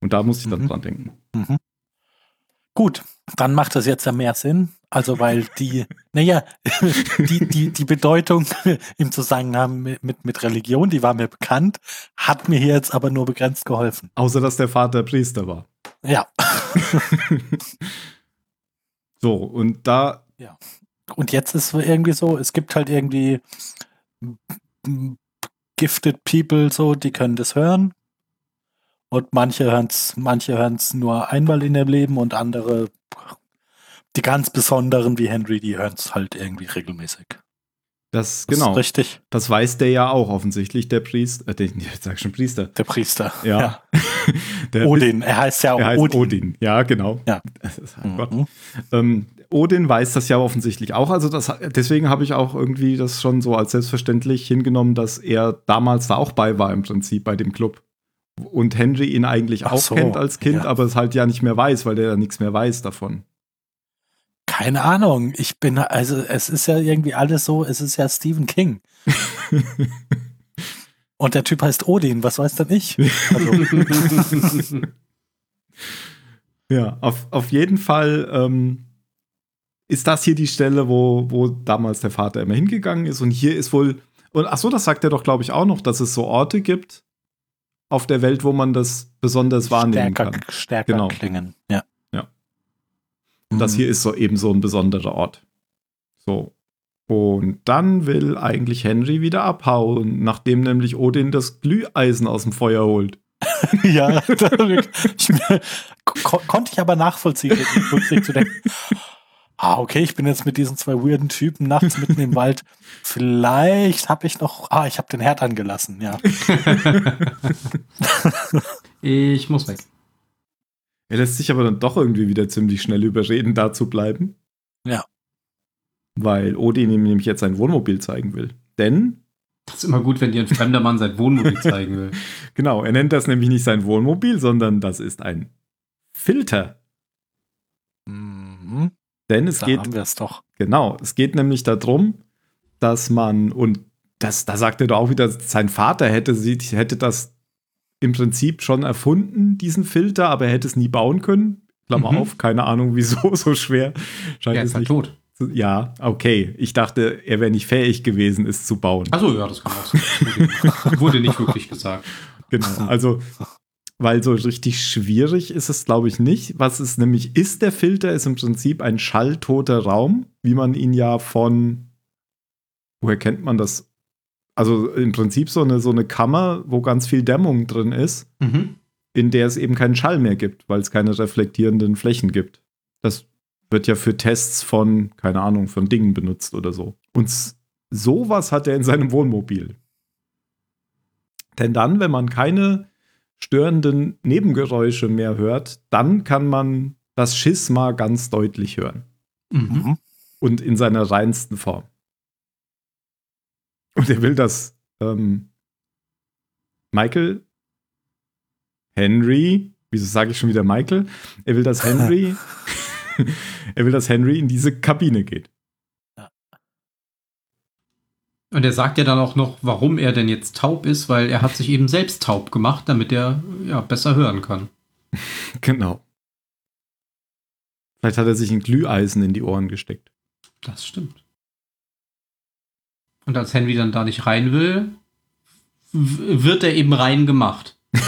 Und da musste ich dann Mhm. dran denken. Mhm. Gut, dann macht das jetzt ja mehr Sinn. Also weil die, naja, die, die, die Bedeutung im Zusammenhang mit, mit, Religion, die war mir bekannt, hat mir hier jetzt aber nur begrenzt geholfen. Außer dass der Vater Priester war. Ja. So, und da Und jetzt ist es irgendwie so, es gibt halt irgendwie gifted people so, die können das hören. Und manche hören es manche hören's nur einmal in ihrem Leben und andere, die ganz besonderen wie Henry, die hören es halt irgendwie regelmäßig. Das, Das genau. Ist richtig. Das weiß der ja auch offensichtlich, der Priester. Äh, der, ich sag schon Priester. Der Priester. Ja. Der Odin, er heißt ja auch heißt Odin. Odin. Ja, genau. Ja. Das. Mhm. Ähm, Odin weiß das ja offensichtlich auch. Also das, deswegen habe ich auch irgendwie das schon so als selbstverständlich hingenommen, dass er damals da auch bei war im Prinzip bei dem Club. Und Henry ihn eigentlich auch so, kennt als Kind, ja. aber es halt ja nicht mehr weiß, weil der ja nichts mehr weiß davon. Keine Ahnung. Ich bin, also es ist ja irgendwie alles so, es ist ja Stephen King. Und der Typ heißt Odin, was weiß denn ich? Also, Ja, auf, auf jeden Fall ähm, ist das hier die Stelle, wo, wo damals der Vater immer hingegangen ist. Und hier ist wohl, und ach so, das sagt er doch, glaube ich, auch noch, dass es so Orte gibt auf der Welt, wo man das besonders wahrnehmen stärker, kann. stärker Genau. klingen. Ja. Ja. Und das Mhm. hier ist so eben so ein besonderer Ort. So. Und dann will eigentlich Henry wieder abhauen, nachdem nämlich Odin das Glüheisen aus dem Feuer holt. ja, ich, ko konnte ich aber nachvollziehen, zu denken. Ah, okay, ich bin jetzt mit diesen zwei weirden Typen nachts mitten im Wald. Vielleicht habe ich noch, ah, ich habe den Herd angelassen, ja. ich muss weg. Er lässt sich aber dann doch irgendwie wieder ziemlich schnell überreden, da zu bleiben. Ja. Weil Odin ihm nämlich jetzt sein Wohnmobil zeigen will. Denn, Das ist immer gut, wenn dir ein fremder Mann sein Wohnmobil zeigen will. genau, er nennt das nämlich nicht sein Wohnmobil, sondern das ist ein Filter. Mhm. Denn es Da geht haben wir es doch. Genau, es geht nämlich darum, dass man, und das, da sagt er doch auch wieder, sein Vater hätte, sie, hätte das im Prinzip schon erfunden, diesen Filter, aber er hätte es nie bauen können. Klammer Mhm. auf, keine Ahnung wieso, so schwer. Scheint Er es ist halt nicht. tot. zu- Ja, okay. Ich dachte, er wäre nicht fähig gewesen, es zu bauen. Achso, ja, das kann auch sein. Wurde nicht wirklich gesagt. Genau. Also, weil so richtig schwierig ist es, glaube ich, nicht. Was es nämlich ist, der Filter ist im Prinzip ein schalltoter Raum, wie man ihn ja von, woher kennt man das? Also im Prinzip so eine, so eine Kammer, wo ganz viel Dämmung drin ist, Mhm. in der es eben keinen Schall mehr gibt, weil es keine reflektierenden Flächen gibt. Das wird ja für Tests von, keine Ahnung, von Dingen benutzt oder so. Und sowas hat er in seinem Wohnmobil. Denn dann, wenn man keine störenden Nebengeräusche mehr hört, dann kann man das Schisma ganz deutlich hören. Mhm. Und in seiner reinsten Form. Und er will das ähm, Michael Henry, wieso sage ich schon wieder Michael? Er will, dass Henry, er will, dass Henry in diese Kabine geht. Und er sagt ja dann auch noch, warum er denn jetzt taub ist, weil er hat sich eben selbst taub gemacht, damit er ja besser hören kann. Genau. Vielleicht hat er sich ein Glüheisen in die Ohren gesteckt. Das stimmt. Und als Henry dann da nicht rein will, wird er eben rein gemacht.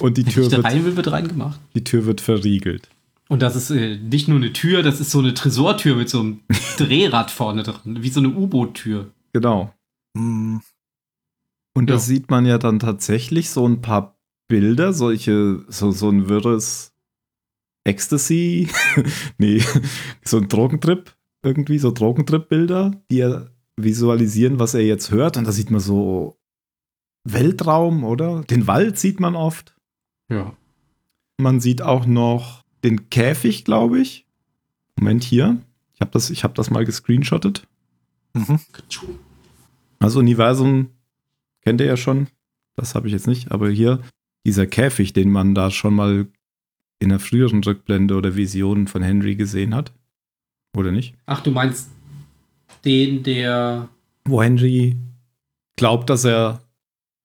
Und die Tür, wird, rein will, wird rein gemacht. die Tür wird verriegelt. Und das ist äh, nicht nur eine Tür, das ist so eine Tresortür mit so einem Drehrad vorne dran, wie so eine U-Boot-Tür. Genau. Mhm. Und da Ja. sieht man ja dann tatsächlich so ein paar Bilder, solche, so, so ein wirres Ecstasy, nee, so ein Drogentrip, irgendwie so Drogentrip-Bilder, die er visualisieren, was er jetzt hört. Und da sieht man so Weltraum, oder? Den Wald sieht man oft. Ja. Man sieht auch noch den Käfig, glaube ich. Moment hier. Ich habe das, ich hab das mal gescreenshottet. Mhm. Das Universum kennt ihr ja schon. Das habe ich jetzt nicht. Aber hier dieser Käfig, den man da schon mal in einer früheren Rückblende oder Vision von Henry gesehen hat. Oder nicht? Ach, du meinst den, der Wo Henry glaubt, dass er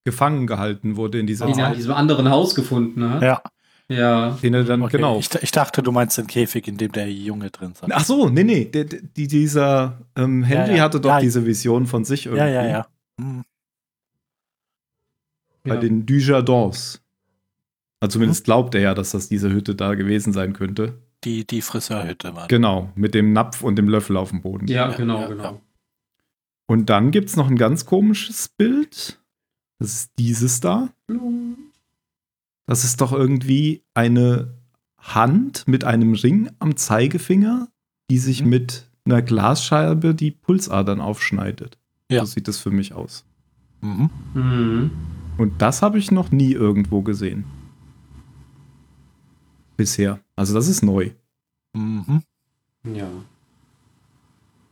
gefangen gehalten wurde in dieser den er in diesem anderen Haus gefunden hat? Ja, Ja. Den er dann, okay. genau. Ich, ich dachte, du meinst den Käfig, in dem der Junge drin saß. Ach so, nee, nee. Der, der, die, dieser ähm, Henry Ja, ja. hatte doch Ja. diese Vision von sich irgendwie. ja, ja, ja. Mhm. bei ja. den Dujardins. Also zumindest glaubt er ja, dass das diese Hütte da gewesen sein könnte. Die, die Friseurhütte war. Genau, mit dem Napf und dem Löffel auf dem Boden. ja, Ja, genau, ja, genau. ja. Und dann gibt es noch ein ganz komisches Bild. Das ist dieses da. Das ist doch irgendwie eine Hand mit einem Ring am Zeigefinger, die sich Mhm. mit einer Glasscheibe die Pulsadern aufschneidet. Ja. So sieht es für mich aus. Mhm. Mhm. Und das habe ich noch nie irgendwo gesehen. Bisher. Also das ist neu. Mhm. Ja.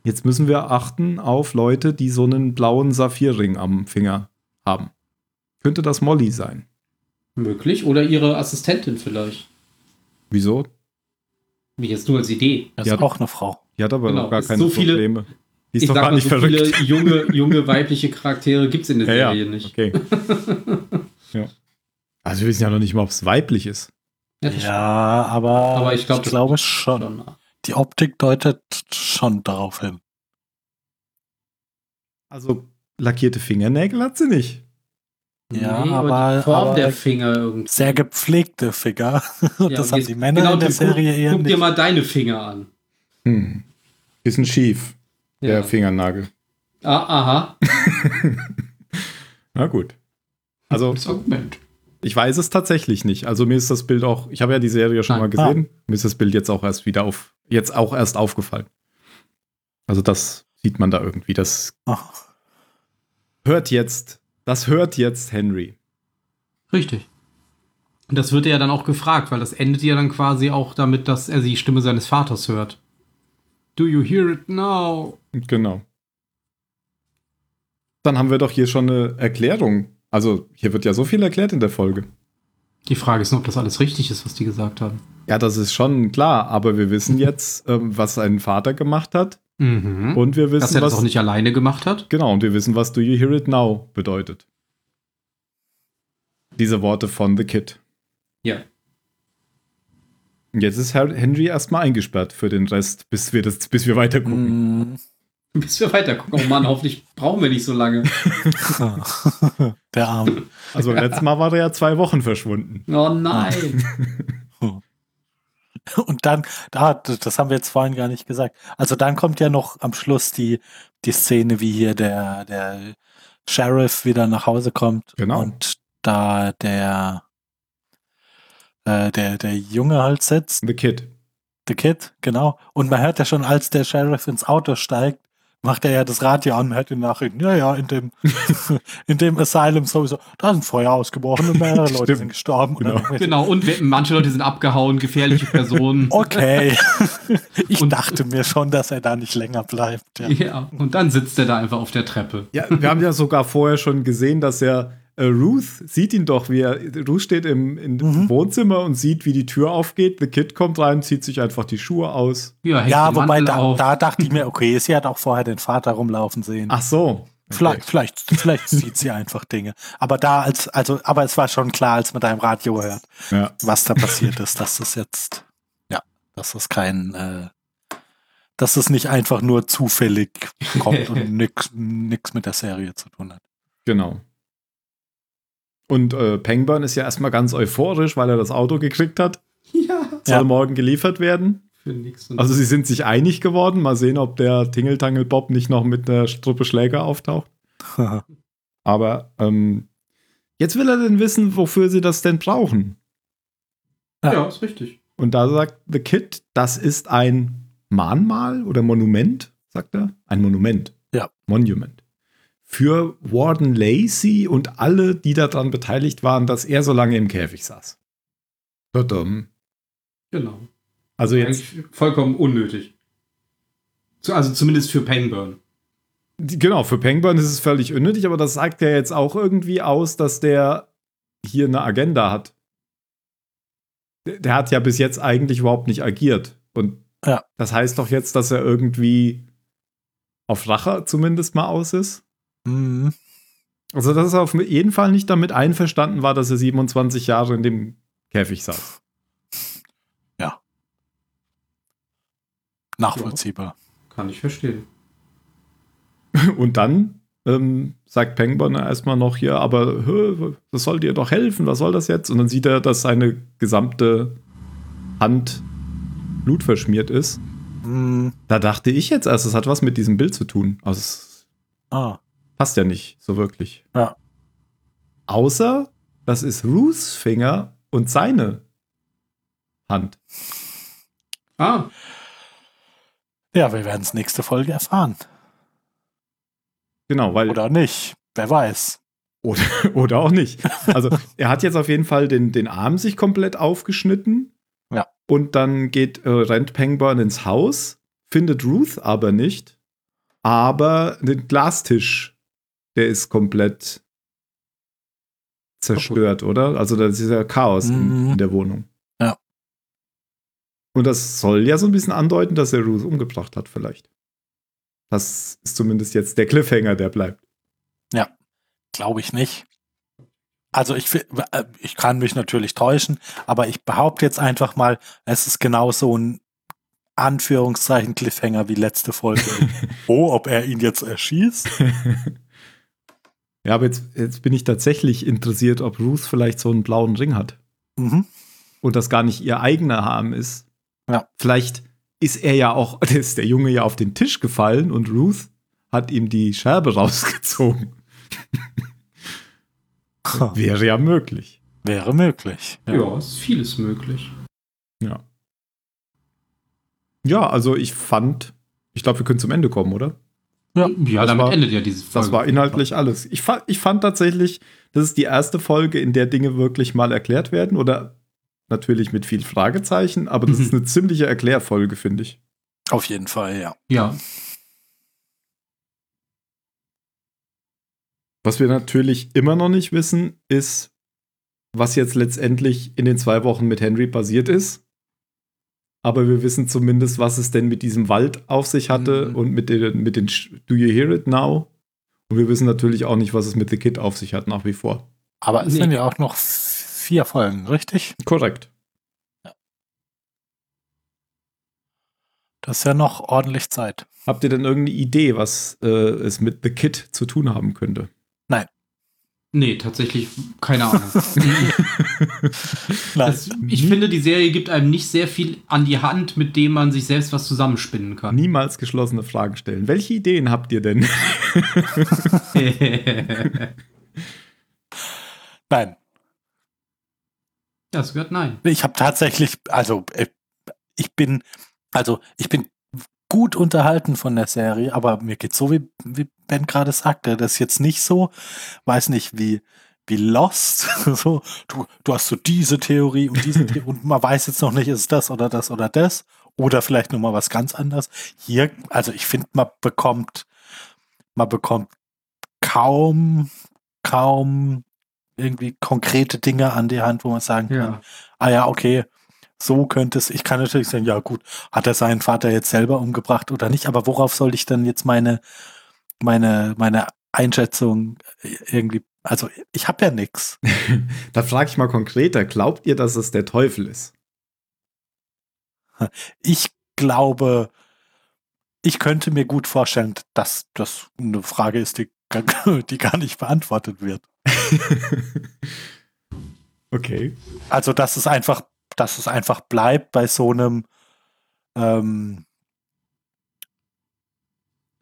Jetzt müssen wir achten auf Leute, die so einen blauen Saphirring am Finger haben. Könnte das Molly sein? Möglich. Oder ihre Assistentin vielleicht. Wieso? Wie jetzt nur als Idee. Das Ja. ist auch eine Frau. Die hat aber Genau, noch gar keine so viele- Probleme. Die ist ich doch gar mal, nicht so verrückt. viele junge, junge weibliche Charaktere gibt es in der Ja, Serie ja, nicht. okay. ja. Also wir wissen ja noch nicht mal, ob es weiblich ist. Ja, aber, Aber ich glaub, ich glaube schon. schon. Die Optik deutet schon darauf hin. Also lackierte Fingernägel hat sie nicht. Ja, Nee, aber- die Form aber der Finger irgendwie. Sehr gepflegte Finger. Und Ja, das haben jetzt- die Männer genau, in der du, Serie guck, eher Guck dir nicht. mal deine Finger an. Hm. Bisschen schief, der Ja. Fingernagel. Ah, aha. Na gut. Also Das Argument. Ich weiß es tatsächlich nicht. Also mir ist das Bild auch, ich habe ja die Serie schon Nein. mal gesehen, mir ist das Bild jetzt auch erst wieder auf, jetzt auch erst aufgefallen. Also das sieht man da irgendwie. Das Ach, hört jetzt, das hört jetzt Henry. Richtig. Und das wird er ja dann auch gefragt, weil das endet ja dann quasi auch damit, dass er die Stimme seines Vaters hört. Do you hear it now? Genau. Dann haben wir doch hier schon eine Erklärung. Also hier wird ja so viel erklärt in der Folge. Die Frage ist nur, ob das alles richtig ist, was die gesagt haben. Ja, das ist schon klar, aber wir wissen jetzt, ähm, was sein Vater gemacht hat Mhm. und wir dass wissen, er das was auch nicht alleine gemacht hat. Genau, und wir wissen, was Do You Hear It Now bedeutet. Diese Worte von The Kid. Ja. Jetzt ist Herr Henry erstmal eingesperrt für den Rest, bis wir, das, bis wir weiter gucken. mm, Bis wir weiter gucken. Oh Mann, hoffentlich brauchen wir nicht so lange. der Arm. Also letztes Mal war er ja zwei Wochen verschwunden. Oh nein. Und dann, da, das haben wir jetzt vorhin gar nicht gesagt. Also dann kommt ja noch am Schluss die, die Szene, wie hier der, der Sheriff wieder nach Hause kommt. Genau. Und da der, äh, der, der Junge halt sitzt, The Kid. The Kid, genau. Und man hört ja schon, als der Sheriff ins Auto steigt, macht er ja das Radio an, hört die Nachrichten, ja, ja, in dem, in dem Asylum sowieso, da ist ein Feuer ausgebrochen und mehrere Leute Stimmt. sind gestorben. Und Genau. dann- genau, und wir, manche Leute sind abgehauen, gefährliche Personen. Okay. ich Und- dachte mir schon, dass er da nicht länger bleibt. Ja. Ja, und dann sitzt er da einfach auf der Treppe. Ja, wir haben ja sogar vorher schon gesehen, dass er Ruth sieht ihn doch, wie er Ruth steht im, im Mhm. Wohnzimmer und sieht, wie die Tür aufgeht. The Kid kommt rein, zieht sich einfach die Schuhe aus. Ja, Ja, wobei da, da dachte ich mir, okay, sie hat auch vorher den Vater rumlaufen sehen. Ach so. Vielleicht, vielleicht, vielleicht sieht sie einfach Dinge. Aber da als, also, aber es war schon klar, als man da im Radio hört, Ja. was da passiert ist, dass das jetzt, ja, dass das kein, äh, dass das nicht einfach nur zufällig kommt und nix, nix mit der Serie zu tun hat. Genau. Und äh, Pangburn ist ja erstmal ganz euphorisch, weil er das Auto gekriegt hat. Ja, Soll Ja. morgen geliefert werden. für. Und Also sie sind sich einig geworden. Mal sehen, ob der Tingeltangel Bob nicht noch mit einer Struppe Schläger auftaucht. Aber ähm, jetzt will er denn wissen, wofür sie das denn brauchen. Ja. Ja, ist richtig. Und da sagt The Kid, das ist ein Mahnmal oder Monument, sagt er. Ein Monument. Ja. Monument. Für Warden Lacey und alle, die daran beteiligt waren, dass er so lange im Käfig saß. Tadam. Genau. Also jetzt, Eigentlich vollkommen unnötig. Also zumindest für Pangburn. genau, für Penguin ist es völlig unnötig, aber das sagt ja jetzt auch irgendwie aus, dass der hier eine Agenda hat. Der, der hat ja bis jetzt eigentlich überhaupt nicht agiert. Und Ja. das heißt doch jetzt, dass er irgendwie auf Rache zumindest mal aus ist. Mhm. Also, dass er auf jeden Fall nicht damit einverstanden war, dass er 27 Jahre in dem Käfig saß. Nachvollziehbar. Kann ich verstehen. Und dann ähm, sagt Penguin erstmal noch hier, aber hö, das soll dir doch helfen, was soll das jetzt? Und dann sieht er, dass seine gesamte Hand blutverschmiert ist. Mhm. Da dachte ich jetzt erst, es hat was mit diesem Bild zu tun. Also Ah. Passt ja nicht so wirklich. Ja. Außer, das ist Ruths Finger und seine Hand. Ah, Ja, wir werden es nächste Folge erfahren. Genau, weil Oder nicht. Wer weiß. Oder, oder auch nicht. Also er hat jetzt auf jeden Fall den, den Arm sich komplett aufgeschnitten. Ja. Und dann geht, äh, rennt Pangburn ins Haus, findet Ruth aber nicht. Aber den Glastisch, der ist komplett zerstört, oder? Also da ist ja Chaos in, Mhm. in der Wohnung. Ja. Und das soll ja so ein bisschen andeuten, dass er Ruth umgebracht hat, vielleicht. Das ist zumindest jetzt der Cliffhanger, der bleibt. Glaube ich nicht. Also ich, äh, ich kann mich natürlich täuschen, aber ich behaupte jetzt einfach mal, es ist genau so ein Anführungszeichen Cliffhanger wie letzte Folge. oh, ob er ihn jetzt erschießt? Ja, aber jetzt, jetzt bin ich tatsächlich interessiert, ob Ruth vielleicht so einen blauen Ring hat Mhm. und das gar nicht ihr eigener Arm ist. Ja. Vielleicht ist er ja auch, ist der Junge ja auf den Tisch gefallen und Ruth hat ihm die Scherbe rausgezogen. Wäre ja möglich. Wäre möglich. ja, ist vieles möglich. Ja. Ja, also ich fand, ich glaube, wir können zum Ende kommen, oder? Ja, Ja, das damit war- endet ja diese Folge. Das war inhaltlich alles. Ich, fa ich fand tatsächlich, das ist die erste Folge, in der Dinge wirklich mal erklärt werden oder natürlich mit viel Fragezeichen, aber das Mhm. ist eine ziemliche Erklärfolge, finde ich. Auf jeden Fall, ja. Ja, Was wir natürlich immer noch nicht wissen, ist, was jetzt letztendlich in den zwei Wochen mit Henry passiert ist. Aber wir wissen zumindest, was es denn mit diesem Wald auf sich hatte Mhm. und mit den, mit den Do You Hear It Now? Und wir wissen natürlich auch nicht, was es mit The Kid auf sich hat, nach wie vor. Aber es Nee. sind ja auch noch vier Folgen, richtig? Korrekt. Das ist ja noch ordentlich Zeit. Habt ihr denn irgendeine Idee, was äh, es mit The Kid zu tun haben könnte? Nee, tatsächlich keine Ahnung. das, ich finde, die Serie gibt einem nicht sehr viel an die Hand, mit dem man sich selbst was zusammenspinnen kann. Niemals geschlossene Fragen stellen. Welche Ideen habt ihr denn? Nein, das gehört nein. ich habe tatsächlich, also äh, ich bin, also ich bin gut unterhalten von der Serie, aber mir geht's so, wie, wie Ben gerade sagte, das ist jetzt nicht so, weiß nicht, wie, wie Lost, so, du, du hast so diese Theorie und diese Theorie und man weiß jetzt noch nicht, ist das oder das oder das oder vielleicht noch mal was ganz anderes. Hier, also ich finde, man bekommt, man bekommt kaum, kaum irgendwie konkrete Dinge an die Hand, wo man sagen kann, Ja. ah ja, okay, so könnte es, ich kann natürlich sagen, ja gut, hat er seinen Vater jetzt selber umgebracht oder nicht, aber worauf soll ich dann jetzt meine, meine, meine Einschätzung irgendwie, also ich habe ja nichts. da frage ich mal konkreter. Glaubt ihr, dass es der Teufel ist? Ich glaube, ich könnte mir gut vorstellen, dass das eine Frage ist, die, gar- die gar nicht beantwortet wird. okay. Also, dass es einfach, dass es einfach bleibt bei so einem ähm,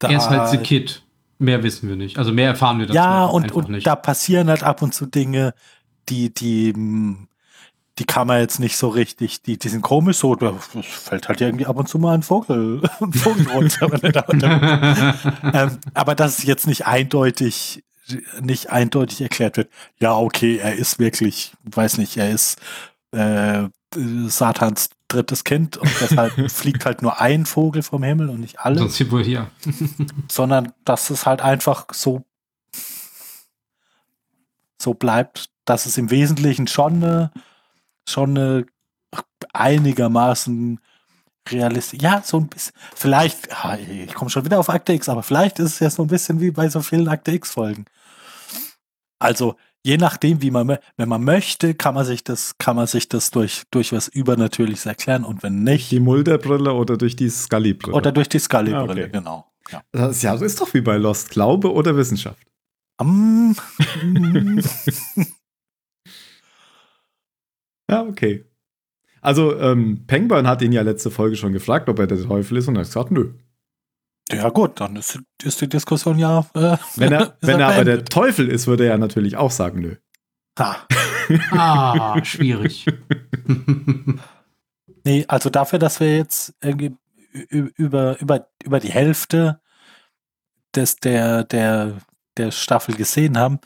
Er ist halt The Kid. Mehr wissen wir nicht. Also mehr erfahren wir dazu Ja, und, und nicht. da passieren halt ab und zu Dinge, die, die, die kann man jetzt nicht so richtig, die, die sind komisch so, da fällt halt irgendwie ab und zu mal ein Vogel, ein Vogel runter. er ähm, aber dass es jetzt nicht eindeutig, nicht eindeutig erklärt wird, ja, okay, er ist wirklich, weiß nicht, er ist äh, Satans drittes Kind und deshalb fliegt halt nur ein Vogel vom Himmel und nicht alle Sonst hier wohl hier. sondern dass es halt einfach so so bleibt, dass es im Wesentlichen schon eine, schon eine einigermaßen realistisch, ja, so ein bisschen, vielleicht, ich komme schon wieder auf Akte X, aber vielleicht ist es ja so ein bisschen wie bei so vielen Akte X-Folgen. Also, je nachdem, wie man, wenn man möchte, kann man sich das, kann man sich das durch, durch was Übernatürliches erklären und wenn nicht, Die Mulderbrille oder durch die Scully-Brille? oder durch die Scully-Brille, Ah, okay. genau. Ja. das ist ja, das ist doch wie bei Lost. Glaube oder Wissenschaft? Mm, Ja, okay. Also, ähm, Penguin hat ihn ja letzte Folge schon gefragt, ob er der Teufel ist und er hat gesagt, nö. Ja gut, dann ist, ist die Diskussion ja. Äh, Wenn er, wenn er aber der. Teufel ist, würde er ja natürlich auch sagen, nö. Ha. Ah, schwierig. Nee, also dafür, dass wir jetzt irgendwie über, über, über die Hälfte des, der, der, der Staffel gesehen haben,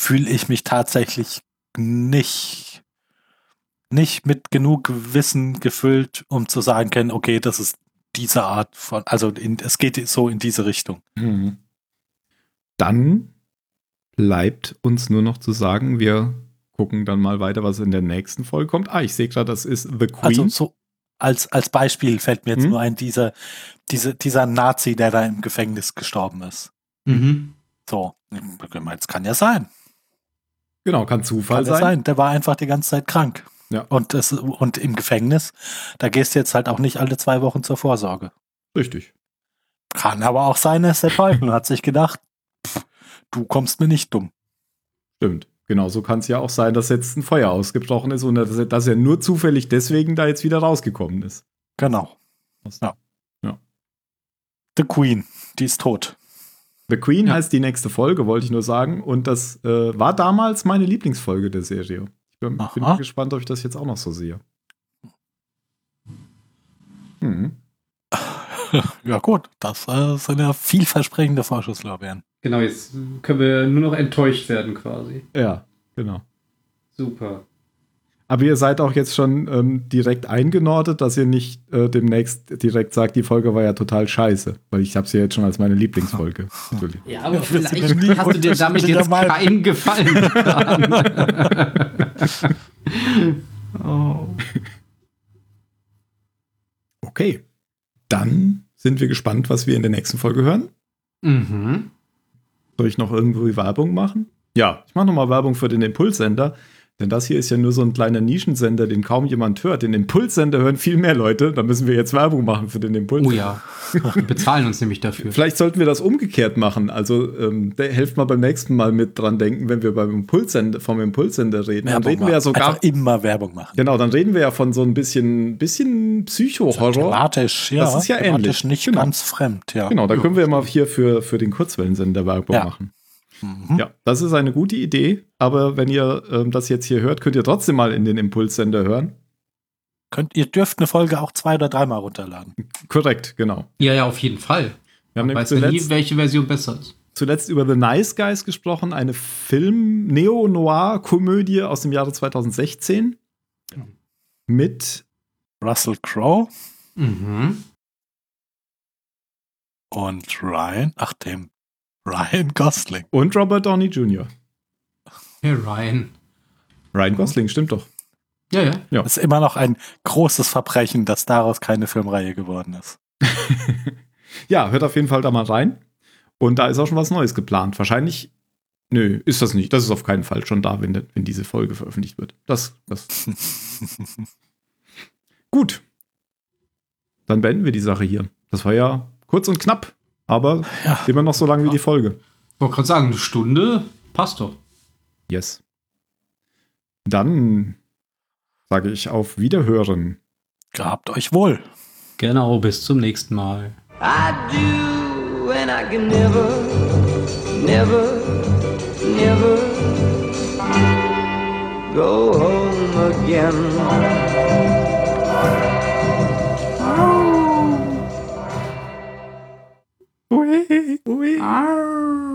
fühle ich mich tatsächlich nicht, nicht mit genug Wissen gefüllt, um zu sagen können, okay, das ist diese Art von, also in, es geht so in diese Richtung. Mhm. Dann bleibt uns nur noch zu sagen, wir gucken dann mal weiter, was in der nächsten Folge kommt. Ah, ich sehe gerade, das ist The Queen. Also so als, als Beispiel fällt mir jetzt Hm? nur ein, dieser, diese, dieser Nazi, der da im Gefängnis gestorben ist. mhm. So, jetzt kann ja sein. genau, kann Zufall Kann ja sein. sein. Der war einfach die ganze Zeit krank. Ja. Und, das, und im Gefängnis, da gehst du jetzt halt auch nicht alle zwei Wochen zur Vorsorge. Richtig. Kann aber auch sein, dass der Teufel hat sich gedacht, pff, du kommst mir nicht dumm. Stimmt. Genauso kann es ja auch sein, dass jetzt ein Feuer ausgebrochen ist und dass er, dass er nur zufällig deswegen da jetzt wieder rausgekommen ist. Genau. Ja. Ja. The Queen, die ist tot. The Queen Ja. heißt die nächste Folge, wollte ich nur sagen. Und das äh, war damals meine Lieblingsfolge der Serie. Ich bin, bin gespannt, ob ich das jetzt auch noch so sehe. Hm. Ja gut, das äh, sind ja vielversprechende Vorschusslorbeeren. Genau, jetzt können wir nur noch enttäuscht werden quasi. Ja, genau. Super. Aber ihr seid auch jetzt schon ähm, direkt eingenordet, dass ihr nicht äh, demnächst direkt sagt, die Folge war ja total scheiße. Weil ich habe sie ja jetzt schon als meine Lieblingsfolge. Natürlich. Ja, aber vielleicht hast du dir damit jetzt keinen Gefallen getan. oh. Okay. Dann sind wir gespannt, was wir in der nächsten Folge hören. Mhm. Soll ich noch irgendwo Werbung machen? Ja, ich mache nochmal Werbung für den Impulssender. Denn das hier ist ja nur so ein kleiner Nischensender, den kaum jemand hört. Den Impulssender hören viel mehr Leute. Da müssen wir jetzt Werbung machen für den Impulssender. Oh ja. Die bezahlen uns nämlich dafür. Vielleicht sollten wir das umgekehrt machen. Also ähm, der- helft mal beim nächsten Mal mit dran denken, wenn wir beim Impulssender, vom Impulssender reden. Dann Werbung reden wir ja machen. sogar. Einfach immer Werbung machen. Genau, dann reden wir ja von so ein bisschen, bisschen Psycho-Horror. Thematisch, ja. Das ist ja thematisch ähnlich. nicht Genau. ganz fremd, ja. Genau, da können wir mal hier für, für den Kurzwellensender Werbung Ja. machen. Mhm. Ja, das ist eine gute Idee. Aber wenn ihr ähm, das jetzt hier hört, könnt ihr trotzdem mal in den Impulssender hören. Könnt, ihr dürft eine Folge auch zwei oder dreimal runterladen. Korrekt, genau. Ja, ja, auf jeden Fall. Wir haben weiß ja nie, welche Version besser ist. zuletzt über The Nice Guys gesprochen, eine Film-Neo-Noir-Komödie aus dem Jahre 2016 mit Russell Crowe Mhm. und Ryan, ach dem Ryan Gosling. und Robert Downey Jr. Hey, Ryan. Ryan Gosling, stimmt doch. Ja, ja. Ja. Das ist immer noch ein großes Verbrechen, dass daraus keine Filmreihe geworden ist. Ja, hört auf jeden Fall da mal rein. Und da ist auch schon was Neues geplant. Wahrscheinlich, nö, ist das nicht. Das ist auf keinen Fall schon da, wenn, wenn diese Folge veröffentlicht wird. Das, das. Gut. Dann beenden wir die Sache hier. Das war ja kurz und knapp, aber Ja. immer noch so lang wie die Folge. Ich wollte gerade sagen, eine Stunde passt doch. Yes. Dann sage ich auf Wiederhören. Gehabt euch wohl. Genau, bis zum nächsten Mal. I do, and I can never never, never go home again. 喂喂。啊